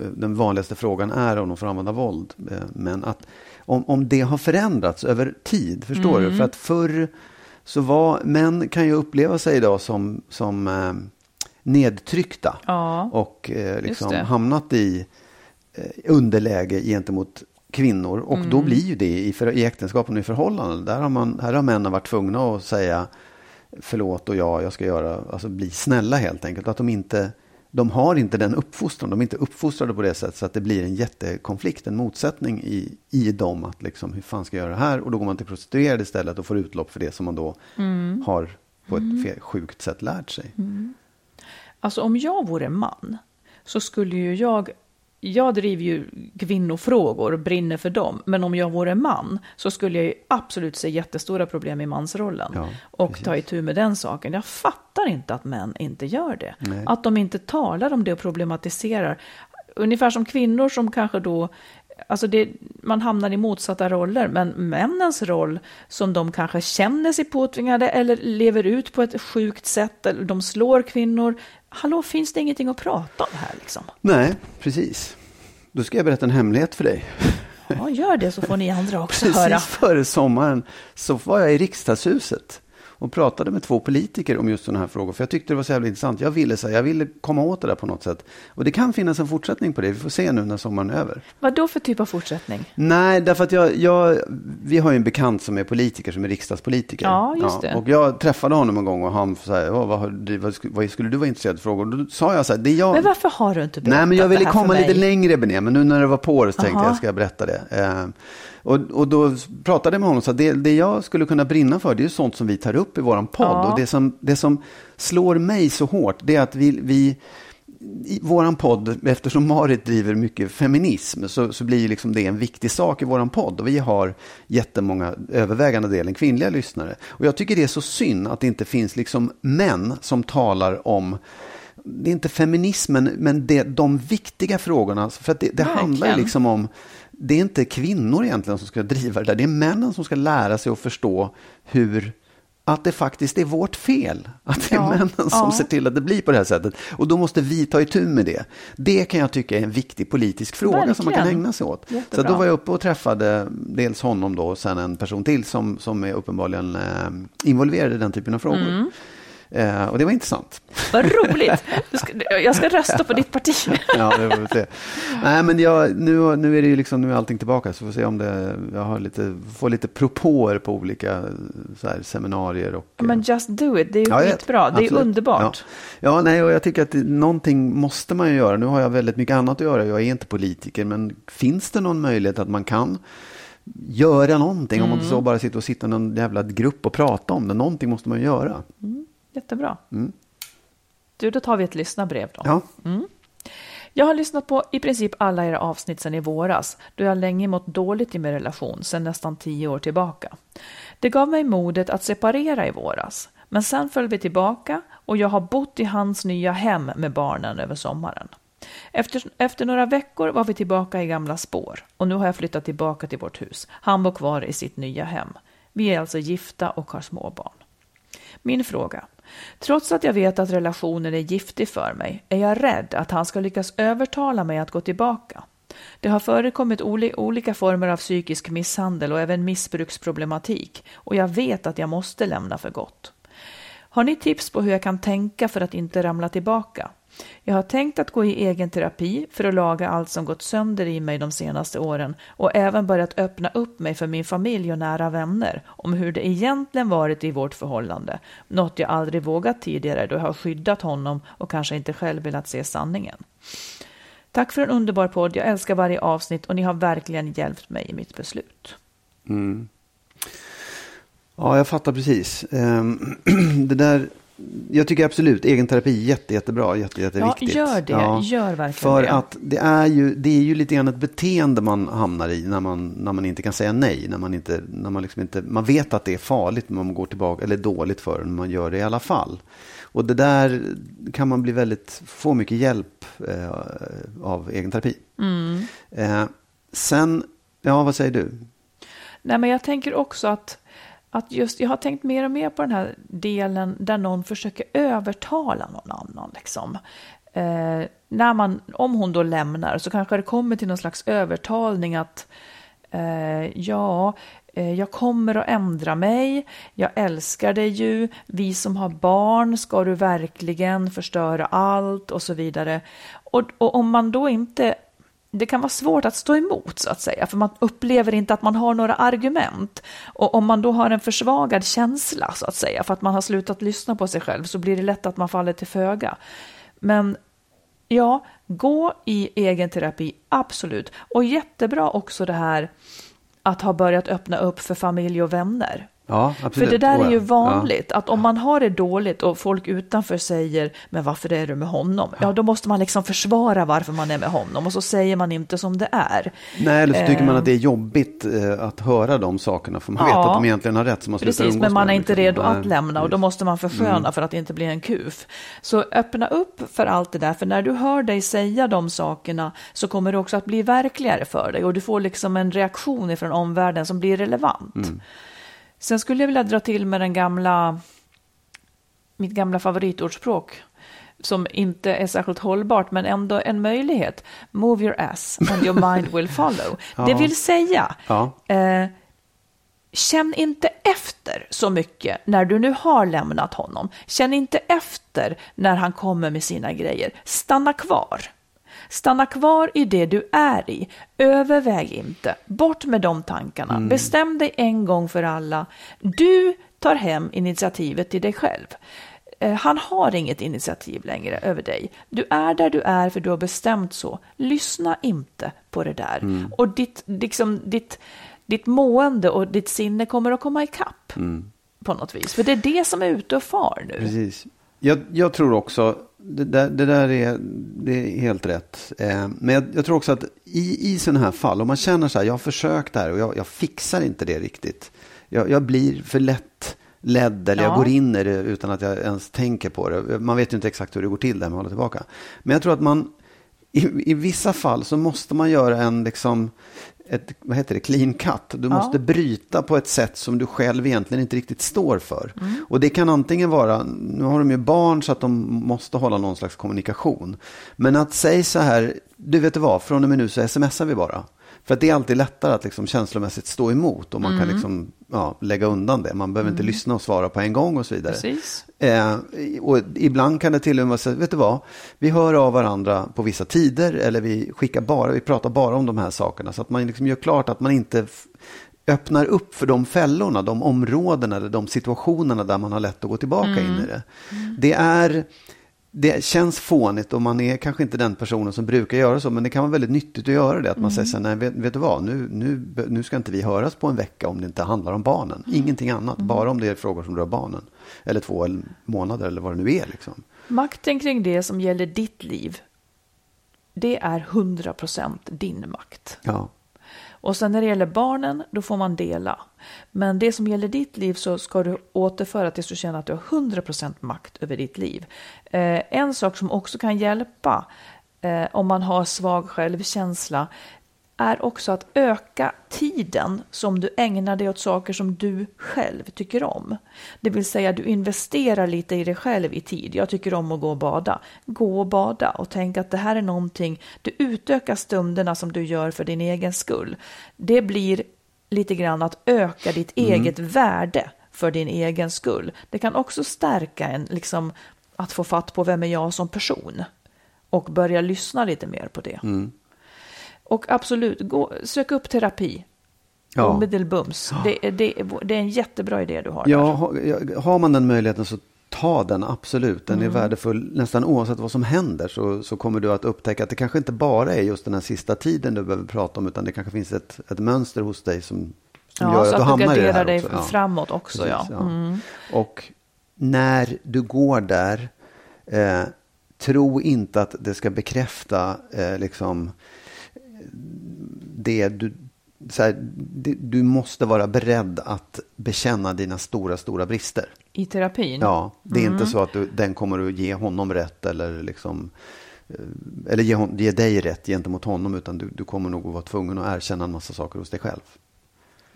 eh, den vanligaste frågan är om de får använda våld. Eh, men att om, om det har förändrats över tid, förstår Mm. du? För att förr så var, män kan ju uppleva sig idag som, som eh, nedtryckta. Ja, och eh, liksom hamnat i eh, underläge gentemot kvinnor. Och Mm. då blir ju det i, för, i äktenskapen och i förhållanden. Där har, man, här har männen varit tvungna att säga förlåt och ja, jag ska göra, alltså bli snälla helt enkelt. Att de inte, de har inte den uppfostran, de är inte uppfostrade på det sättet så att det blir en jättekonflikt, en motsättning i, i dem. Att liksom, hur fan ska jag göra det här? Och då går man till prostituerade istället och får utlopp för det som man då Mm. har på ett fel, sjukt sätt lärt sig. Alltså om jag vore man så skulle ju jag... Jag driver ju kvinnofrågor och brinner för dem. Men om jag vore man så skulle jag ju absolut se jättestora problem i mansrollen. Ja, och precis. ta itu med den saken. Jag fattar inte att män inte gör det. Nej. Att de inte talar om det och problematiserar. Ungefär som kvinnor som kanske då, alltså det, man hamnar i motsatta roller, men männens roll som de kanske känner sig påtvingade eller lever ut på ett sjukt sätt, eller de slår kvinnor. Hallå, finns det ingenting att prata om här liksom? Nej, precis. Då ska jag berätta en hemlighet för dig. Ja, gör det så får ni andra också Precis höra. före sommaren så var jag i riksdagshuset och pratade med två politiker om just sådana här frågor. För jag tyckte det var så jävla intressant. Jag ville, så här, jag ville komma åt det där på något sätt. Och det kan finnas en fortsättning på det. Vi får se nu när sommaren är över. Vad då för typ av fortsättning? Nej, därför att jag, jag, vi har ju en bekant som är politiker, som är riksdagspolitiker. Ja, just det. och jag träffade honom en gång och han sa, "Ja, vad, vad, vad skulle du vara intresserad av frågor? Då sa jag så här, det jag... Men varför har du inte berättat Nej, men jag ville komma lite längre Bené, men nu när det var på det så tänkte Aha. jag ska jag berätta det. Eh, och, och då pratade jag med honom och sa det, det jag skulle kunna brinna för det är ju sånt som vi tar upp i våran podd. Ja. Och det som, det som slår mig så hårt det är att vi, vi i våran podd, eftersom Marit driver mycket feminism, så, så blir ju liksom det en viktig sak i våran podd. Och vi har jättemånga, övervägande delen kvinnliga lyssnare. Och jag tycker det är så synd att det inte finns liksom män som talar om det är inte feminismen, men det, de viktiga frågorna. För att det, det handlar ju liksom om, det är inte kvinnor egentligen som ska driva det där. Det är männen som ska lära sig att förstå hur, att det faktiskt är vårt fel. Att det är Ja, männen som ja. ser till att det blir på det här sättet. Och då måste vi ta itu med det. Det kan jag tycka är en viktig politisk fråga som man kan Verkligen. ägna sig åt. Jättebra. Så då var jag uppe och träffade dels honom då och sen en person till som, som är uppenbarligen eh, involverad i den typen av frågor. Mm. Eh, och det var intressant. Vad roligt! Ska, jag ska rösta på ditt parti. ja, det får se. Nej, men jag, nu, nu är det ju liksom, nu är allting tillbaka, så får vi se om det, jag har lite, får lite propåer på olika här, seminarier och... Men just do it, det är ju Ja, skitbra. Det är Absolut. underbart. Ja. ja, nej, och jag tycker att det, någonting måste man ju göra. Nu har jag väldigt mycket annat att göra, jag är inte politiker, men finns det någon möjlighet att man kan göra någonting, om man inte så bara sitter och sitter i någon jävla grupp och prata om det, någonting måste man ju göra. Jättebra. Mm. Du, då tar vi ett lyssnarbrev då. Ja, Jag har lyssnat på i princip alla era avsnitt sedan i våras, då jag länge mått dåligt i min relation, sedan nästan tio år tillbaka. Det gav mig modet att separera i våras, men sen föll vi tillbaka och jag har bott i hans nya hem med barnen över sommaren. Efter, efter några veckor var vi tillbaka i gamla spår och nu har jag flyttat tillbaka till vårt hus. Han bor kvar i sitt nya hem. Vi är alltså gifta och har småbarn. Min fråga. Trots att jag vet att relationen är giftig för mig är jag rädd att han ska lyckas övertala mig att gå tillbaka. Det har förekommit olika former av psykisk misshandel och även missbruksproblematik och jag vet att jag måste lämna för gott. Har ni tips på hur jag kan tänka för att inte ramla tillbaka? Jag har tänkt att gå i egen terapi för att laga allt som gått sönder i mig de senaste åren och även börjat öppna upp mig för min familj och nära vänner om hur det egentligen varit i vårt förhållande. Något jag aldrig vågat tidigare då jag har skyddat honom och kanske inte själv velat se sanningen. Tack för en underbar podd. Jag älskar varje avsnitt och ni har verkligen hjälpt mig i mitt beslut. Mm. Ja, jag fattar precis. Ehm, det där jag tycker absolut egen terapi är jätte, jättebra, jätte, jätteviktigt. Ja, gör det. Ja, gör verkligen För det. att det är, ju, det är ju lite grann ett beteende man hamnar i när man, när man inte kan säga nej. När man, inte, när man, liksom inte, man vet att det är farligt, men man går tillbaka, eller dåligt för en, man gör det i alla fall. Och det där kan man bli väldigt, få mycket hjälp eh, av egen terapi. Mm. Eh, sen, ja vad säger du? Nej, men jag tänker också att att just, jag har tänkt mer och mer på den här delen där någon försöker övertala någon annan. Liksom. Eh, när man, om hon då lämnar så kanske det kommer till någon slags övertalning att eh, ja, eh, jag kommer att ändra mig, jag älskar dig ju, vi som har barn, ska du verkligen förstöra allt och så vidare. Och, och om man då inte det kan vara svårt att stå emot så att säga, för man upplever inte att man har några argument. Och om man då har en försvagad känsla så att säga, för att man har slutat lyssna på sig själv, så blir det lätt att man faller till föga. Men ja, gå i egen terapi, absolut. Och jättebra också det här att ha börjat öppna upp för familj och vänner. Ja, För det där är ju vanligt, ja. att om man har det dåligt och folk utanför säger men varför är du med honom? Ja, då måste man liksom försvara varför man är med honom och så säger man inte som det är. Nej, eller så tycker man att det är jobbigt eh, att höra de sakerna för man ja, vet att de egentligen har rätt. Så man precis, men man är inte liksom. redo att lämna och då måste man försköna mm. för att inte bli en kuf. Så öppna upp för allt det där, för när du hör dig säga de sakerna så kommer det också att bli verkligare för dig och du får liksom en reaktion från omvärlden som blir relevant. Mm. Sen skulle jag vilja dra till med den gamla, mitt gamla favoritordspråk som inte är särskilt hållbart, men ändå en möjlighet. Move your ass and your mind will follow. ja. Det vill säga, ja. eh, känn inte efter så mycket när du nu har lämnat honom. Känn inte efter när han kommer med sina grejer. Stanna kvar. Stanna kvar i det du är i. Överväg inte. Bort med de tankarna. Mm. Bestäm dig en gång för alla. Du tar hem initiativet till dig själv. Eh, han har inget initiativ längre över dig. Du är där du är för du har bestämt så. Lyssna inte på det där. Mm. Och ditt, liksom, ditt, ditt mående och ditt sinne kommer att komma ikapp. Mm. På något vis. För det är det som är ute och far nu. Precis. Jag, jag tror också det där, det där är, det är helt rätt. Eh, men jag, jag, tror också att i, i sådana här fall, om man känner så här, jag har försökt det här och jag, jag fixar inte det riktigt. Jag, jag blir för lätt ledd eller ja. jag går in i det utan att jag ens tänker på det. Man vet ju inte exakt hur det går till där att hålla tillbaka. Men jag tror att man, i, i vissa fall så måste man göra en, liksom, ett, vad heter det, clean cut. Du ja. måste bryta på ett sätt som du själv egentligen inte riktigt står för. Mm. Och det kan antingen vara, nu har de ju barn så att de måste hålla någon slags kommunikation. Men att säga så här, du vet vad, från och med nu så smsar vi bara. För att det är alltid lättare att liksom känslomässigt stå emot och man mm. kan liksom, ja, lägga undan det. Man behöver mm. inte lyssna och svara på en gång och så vidare. Eh, och ibland kan det till och med säga, vet du vad, vi hör av varandra på vissa tider eller vi skickar bara, vi pratar bara om de här sakerna. Så att man liksom gör klart att man inte öppnar upp för de fällorna, de områdena eller de situationerna där man har lätt att gå tillbaka mm. in i det. Mm. Det är det känns fånigt och man är kanske inte den personen som brukar göra så, men det kan vara väldigt nyttigt att göra det. Att man mm. säger så här, nej vet, vet, du vad, nu, nu, nu ska inte vi höras på en vecka om det inte handlar om barnen. Mm. Ingenting annat, mm. bara om det är frågor som rör barnen. Eller två månader eller vad det nu är. Liksom. Makten kring det som gäller ditt liv, det är 100% din makt. Ja. Och sen när det gäller barnen, då får man dela. Men det som gäller ditt liv så ska du återföra tills du känner att du har 100% makt över ditt liv. Eh, en sak som också kan hjälpa eh, om man har svag självkänsla är också att öka tiden som du ägnar dig åt saker som du själv tycker om. Det vill säga du investerar lite i dig själv i tid. Jag tycker om att gå och bada. Gå och bada och tänk att det här är någonting, du utökar stunderna som du gör för din egen skull. Det blir lite grann att öka ditt mm. eget värde för din egen skull. Det kan också stärka en, liksom, att få fatt på vem är jag som person. och börja lyssna lite mer på det. Mm. Och absolut, gå, sök upp terapi. Ja. Omedelbums. Det, det, det är en jättebra idé du har Ja, där. ha- ja, har man den möjligheten så ta den absolut. Den är värdefull nästan oavsett vad som händer. Så, så kommer du att upptäcka att det kanske inte bara är just den här sista tiden du behöver prata om. Utan det kanske finns ett, ett mönster hos dig som, som Ja, gör så att du att du hamnar i det garderar här dig också. Ja. framåt också. Precis, ja. Mm. Och när du går där, eh, tro inte att det ska bekräfta eh, liksom det du... Så här, det, du måste vara beredd att bekänna dina stora, stora brister. I terapin? Ja, det är Mm. inte så att du, den kommer att ge honom rätt eller liksom eh, eller ge, hon, ge dig rätt gentemot honom utan du, du kommer nog att vara tvungen att erkänna en massa saker hos dig själv.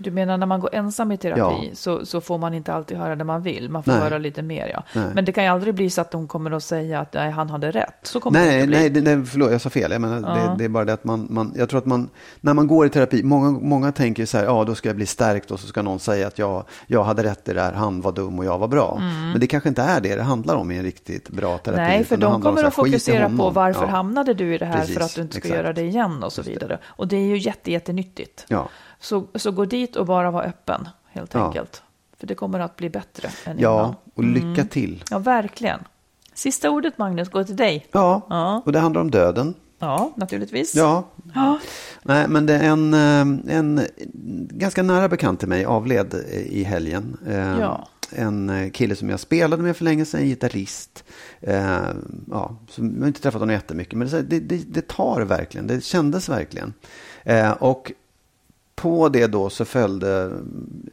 Du menar när man går ensam i terapi Ja. så, så får man inte alltid höra det man vill. Man får Nej. höra lite mer. Ja. Nej. Men det kan ju aldrig bli så att de kommer att säga att nej, han hade rätt. Så kommer det Nej, inte bli. nej, det- nej, förlåt, jag sa fel. Jag menar, Ja. det, det är bara det att man, man, jag tror att man, när man går i terapi, många, många tänker så här, ja då ska jag bli stärkt och så ska någon säga att jag, jag hade rätt i det här, han var dum och jag var bra. Men det kanske inte är det det handlar om i en riktigt bra terapi. Mm. Nej, för det de kommer här, att fokusera på varför Ja. hamnade du i det här Precis, för att du inte ska exakt. göra det igen och så det. vidare. Och det är ju jätte, jättenyttigt. Ja. Så, så gå dit och bara vara öppen, helt Ja. enkelt. För det kommer att bli bättre än innan. ja, och lycka till. Ja, verkligen. Sista ordet, Magnus, går till dig. Ja, Ja. och det handlar om döden. Ja, naturligtvis. Ja, Ja. Nej, men det är en, eh, en ganska nära bekant till mig avled i helgen. Eh, Ja. En eh, kille som jag spelade med för länge sedan, en gitarrist. Ja, som, jag har inte träffat honom jättemycket, men det, det, det, tar verkligen, det kändes verkligen. Och på det då så följde,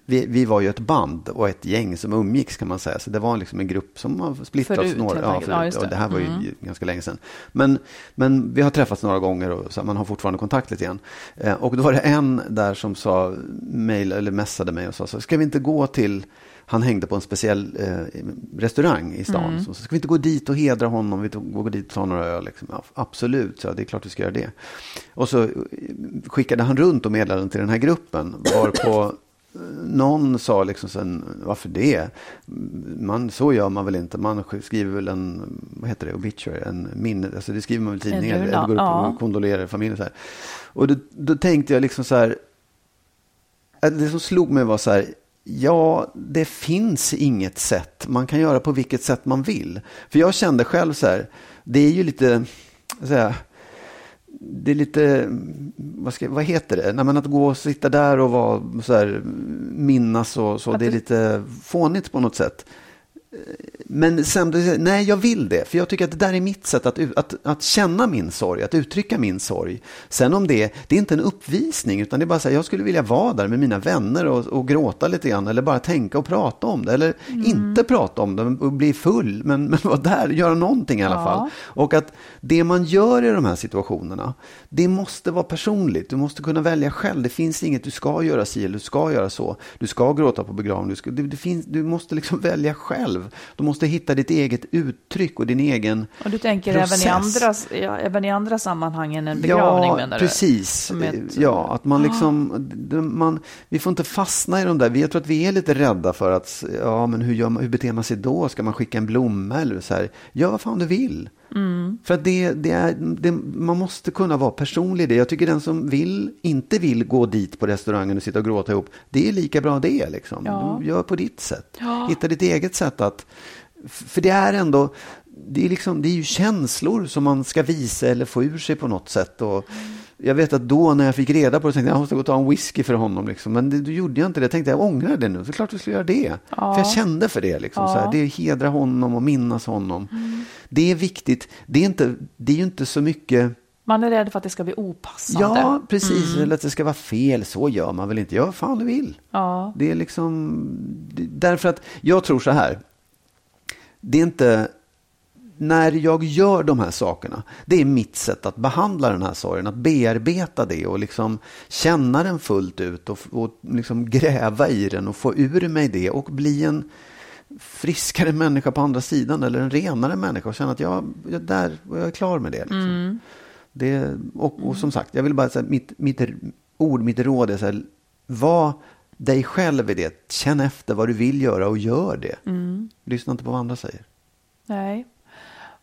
vi, vi var ju ett band och ett gäng som umgicks kan man säga. Så det var liksom en grupp som har splittrats Förut, några, ja. Ja, det. och det här var ju Mm. ganska länge sedan. Men, men vi har träffats några gånger och så, man har fortfarande kontakt lite grann. Eh, och då var det en där som sa, mail, eller messade mig och sa, så, ska vi inte gå till han hängde på en speciell eh, restaurang i stan. Mm. Så, ska vi inte gå dit och hedra honom? Vi tog- gå dit och ta några öl? Liksom. Ja, absolut, så det är klart vi ska göra det. Och så eh, skickade han runt och meddelade till den här gruppen. Varpå eh, någon sa liksom sen, varför det? Man, så gör man väl inte. Man skriver väl en, vad heter det, obituary, en minne, alltså det skriver man väl i tidningar. runa, Eller går upp ja. och kondolerar familjen. Så här. Och då, då tänkte jag liksom så här, det som slog mig var så här, ja, det finns inget sätt. Man kan göra på vilket sätt man vill. För jag kände själv så här, det är ju lite, så här, det är lite, vad, ska, vad heter det? Nej, att gå och sitta där och vara så här, minnas och så, det är lite fånigt på något sätt. Men samtidigt, nej jag vill det. För jag tycker att det där är mitt sätt att, att, att känna min sorg, att uttrycka min sorg. Sen om det, det är inte en uppvisning, utan det är bara så här, jag skulle vilja vara där med mina vänner och, och gråta lite grann. Eller bara tänka och prata om det. Eller inte prata om det och bli full, men, men vara där, göra någonting i alla Ja. fall. Och att det man gör i de här situationerna, det måste vara personligt. Du måste kunna välja själv. Det finns inget du ska göra si eller du ska göra så. Du ska gråta på begravning. Du, ska, det, det finns, du måste liksom välja själv. Du måste hitta ditt eget uttryck och din egen Och du tänker process. även i, andra, ja, även i andra sammanhang än en begravning ja, menar du? precis. Ett- Ja, att man liksom, det- man, vi får inte fastna i de där. Vi- Jag tror att vi är lite rädda för att, ja men hur, gör man, hur beter man sig då? Ska man skicka en blomma eller så här? Gör vad fan du vill. Mm. För att det, det är, det, man måste kunna vara personlig i det. Jag tycker den som vill, inte vill gå dit på restaurangen och sitta och gråta ihop, det är lika bra det. Liksom. Ja. Gör på ditt sätt. Ja. Hitta ditt eget sätt att, för det är ändå, det är, liksom, det är ju känslor som man ska visa eller få ur sig på något sätt. Och jag vet att då när jag fick reda på det tänkte jag jag måste gå och ta en whisky för honom. Liksom. Men det, då gjorde jag inte det. Jag tänkte jag ångrar det nu. Så klart vi skulle göra det. Ja. För jag kände för det. Liksom, Ja. så här. Det är hedra honom och minnas honom. Det är viktigt. Det är, inte, det är ju inte så mycket Man är rädd för att det ska bli opassande. Ja, precis. Eller att det ska vara fel. Så gör man väl inte. Gör vad fan du vill. Ja. Det är liksom... Därför att jag tror så här. Det är inte... När jag gör de här sakerna, det är mitt sätt att behandla den här sorgen, att bearbeta det och liksom känna den fullt ut och, och liksom gräva i den och få ur mig det och bli en friskare människa på andra sidan eller en renare människa och känna att jag, jag, där, jag är klar med det. Liksom. Det, och, och som sagt, jag vill bara säga, mitt, mitt ord, mitt råd är så här, var dig själv i det. Känn efter vad du vill göra och gör det. Lyssna inte på vad andra säger. Nej.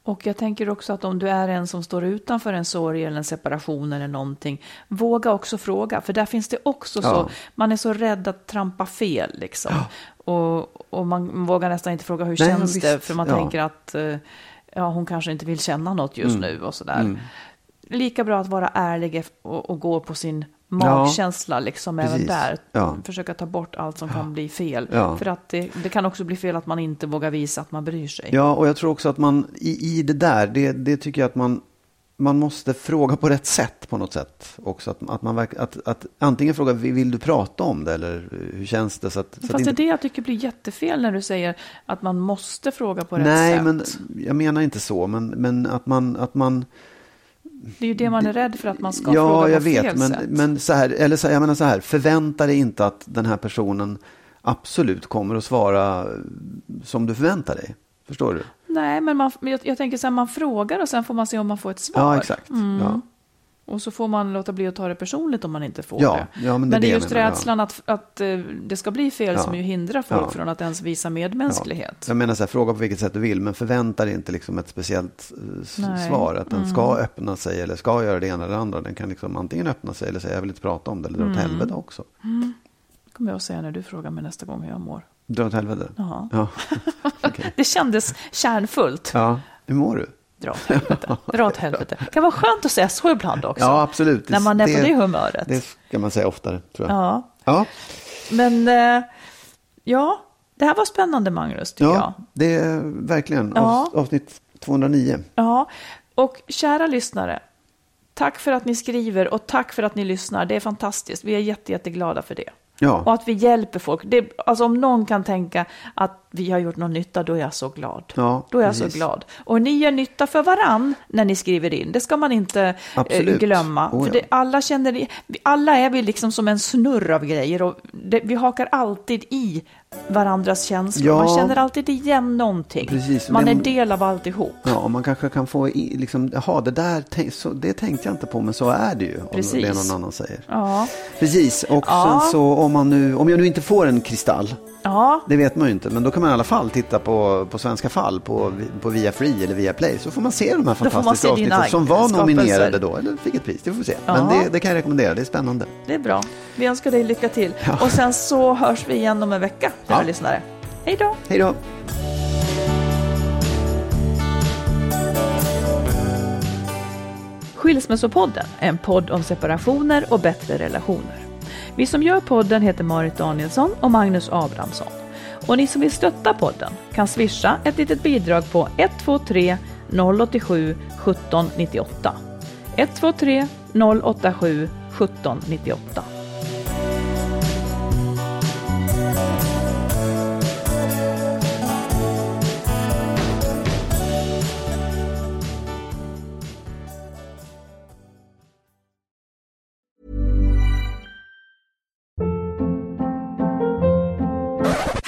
Och jag tänker också att om du är en som står utanför en sorg eller en separation eller någonting, våga också fråga, för där finns det också Ja. så, man är så rädd att trampa fel liksom. Och, och man vågar nästan inte fråga hur Nej, känns visst. det, för man Ja. tänker att eh, ja, hon kanske inte vill känna något just Mm. nu och sådär. Lika bra att vara ärlig och, och gå på sin magkänsla, liksom även precis. där. Ja. Försöka ta bort allt som kan bli fel. Ja. För att det, det kan också bli fel att man inte vågar visa att man bryr sig. Ja, och jag tror också att man i, i det där, det, det tycker jag att man, man måste fråga på rätt sätt på något sätt. Också att, att man verk, att, att antingen fråga, vill du prata om det eller hur känns det? Så att, så att Fast det är det jag tycker blir jättefel när du säger att man måste fråga på rätt Nej, sätt. men jag menar inte så, men, men att man, att man Det är ju det man är rädd för att man ska ja, fråga jag på fel vet, men, sätt. men så här, eller så, jag menar så här, förvänta dig inte att den här personen absolut kommer att svara som du förväntar dig. Förstår du? Nej, men man, jag, jag tänker så här, man frågar och sen får man se om man får ett svar. Ja, exakt. Mm. Ja. Och så får man låta bli att ta det personligt om man inte får Ja, det. ja, men det är det är just ja. rädslan att, att eh, det ska bli fel som ju hindrar folk från att ens visa medmänsklighet. Jag menar så här, fråga på vilket sätt du vill, men förvänta dig inte liksom ett speciellt eh, Nej. Mm. svar. Att den ska öppna sig eller ska göra det ena eller det andra. Den kan liksom antingen öppna sig eller säga jag vill inte prata om det eller dra Mm. åt helvete också. kommer jag att säga när du frågar mig nästa gång hur jag mår. Dra åt helvete? Jaha. Ja. Okej. Det kändes kärnfullt. ja, hur mår du? Dra åt helvete. Dra åt helvete. Det kan vara skönt att säga så ibland också. Ja, absolut. När man är på det humöret. Det ska man säga oftare, tror jag. Ja, Ja, men eh, ja, det här var spännande Magnus, tycker jag. ja det är verkligen Ja. avs- avsnitt 209. Ja, och kära lyssnare, tack för att ni skriver och tack för att ni lyssnar. Det är fantastiskt. Vi är jätte, jätteglada för det. Ja. Och att vi hjälper folk. Det, alltså om någon kan tänka att vi har gjort någon nytta, då är jag så glad. Ja, då är jag precis. så glad. Och ni gör nytta för varann när ni skriver in. Det ska man inte eh, Absolut. glömma. Oh, för ja. det, alla känner, alla är vi liksom som en snurr av grejer. Och det, vi hakar alltid i varandras känslor. Ja. Man känner alltid igen någonting. Precis, Man men- är del av alltihop. Ja, och man kanske kan få i, liksom, jaha, det där så, det tänkte jag inte på, men så är det ju. Om Precis. det någon annan säger. Ja. Precis, och Ja. sen så om man nu, om jag nu inte får en kristall, Ja, det vet man ju inte, men då kan man i alla fall titta på, på Svenska Fall på, på Via Free eller Via Play, så får man se de här fantastiska avsnitten som var nominerade då, eller fick ett pris, det får vi se. Ja. Men det, det kan jag rekommendera, det är spännande. det är bra. Vi önskar dig lycka till. Och sen så hörs vi igen om en vecka, kära Ja. lyssnare. Hej då! Hej då! Skilsmässopodden en podd om separationer och bättre relationer. Vi som gör podden heter Marit Danielsson och Magnus Abrahamsson. Och ni som vill stötta podden kan swisha ett litet bidrag på 123 087 1798. 123 087 1798.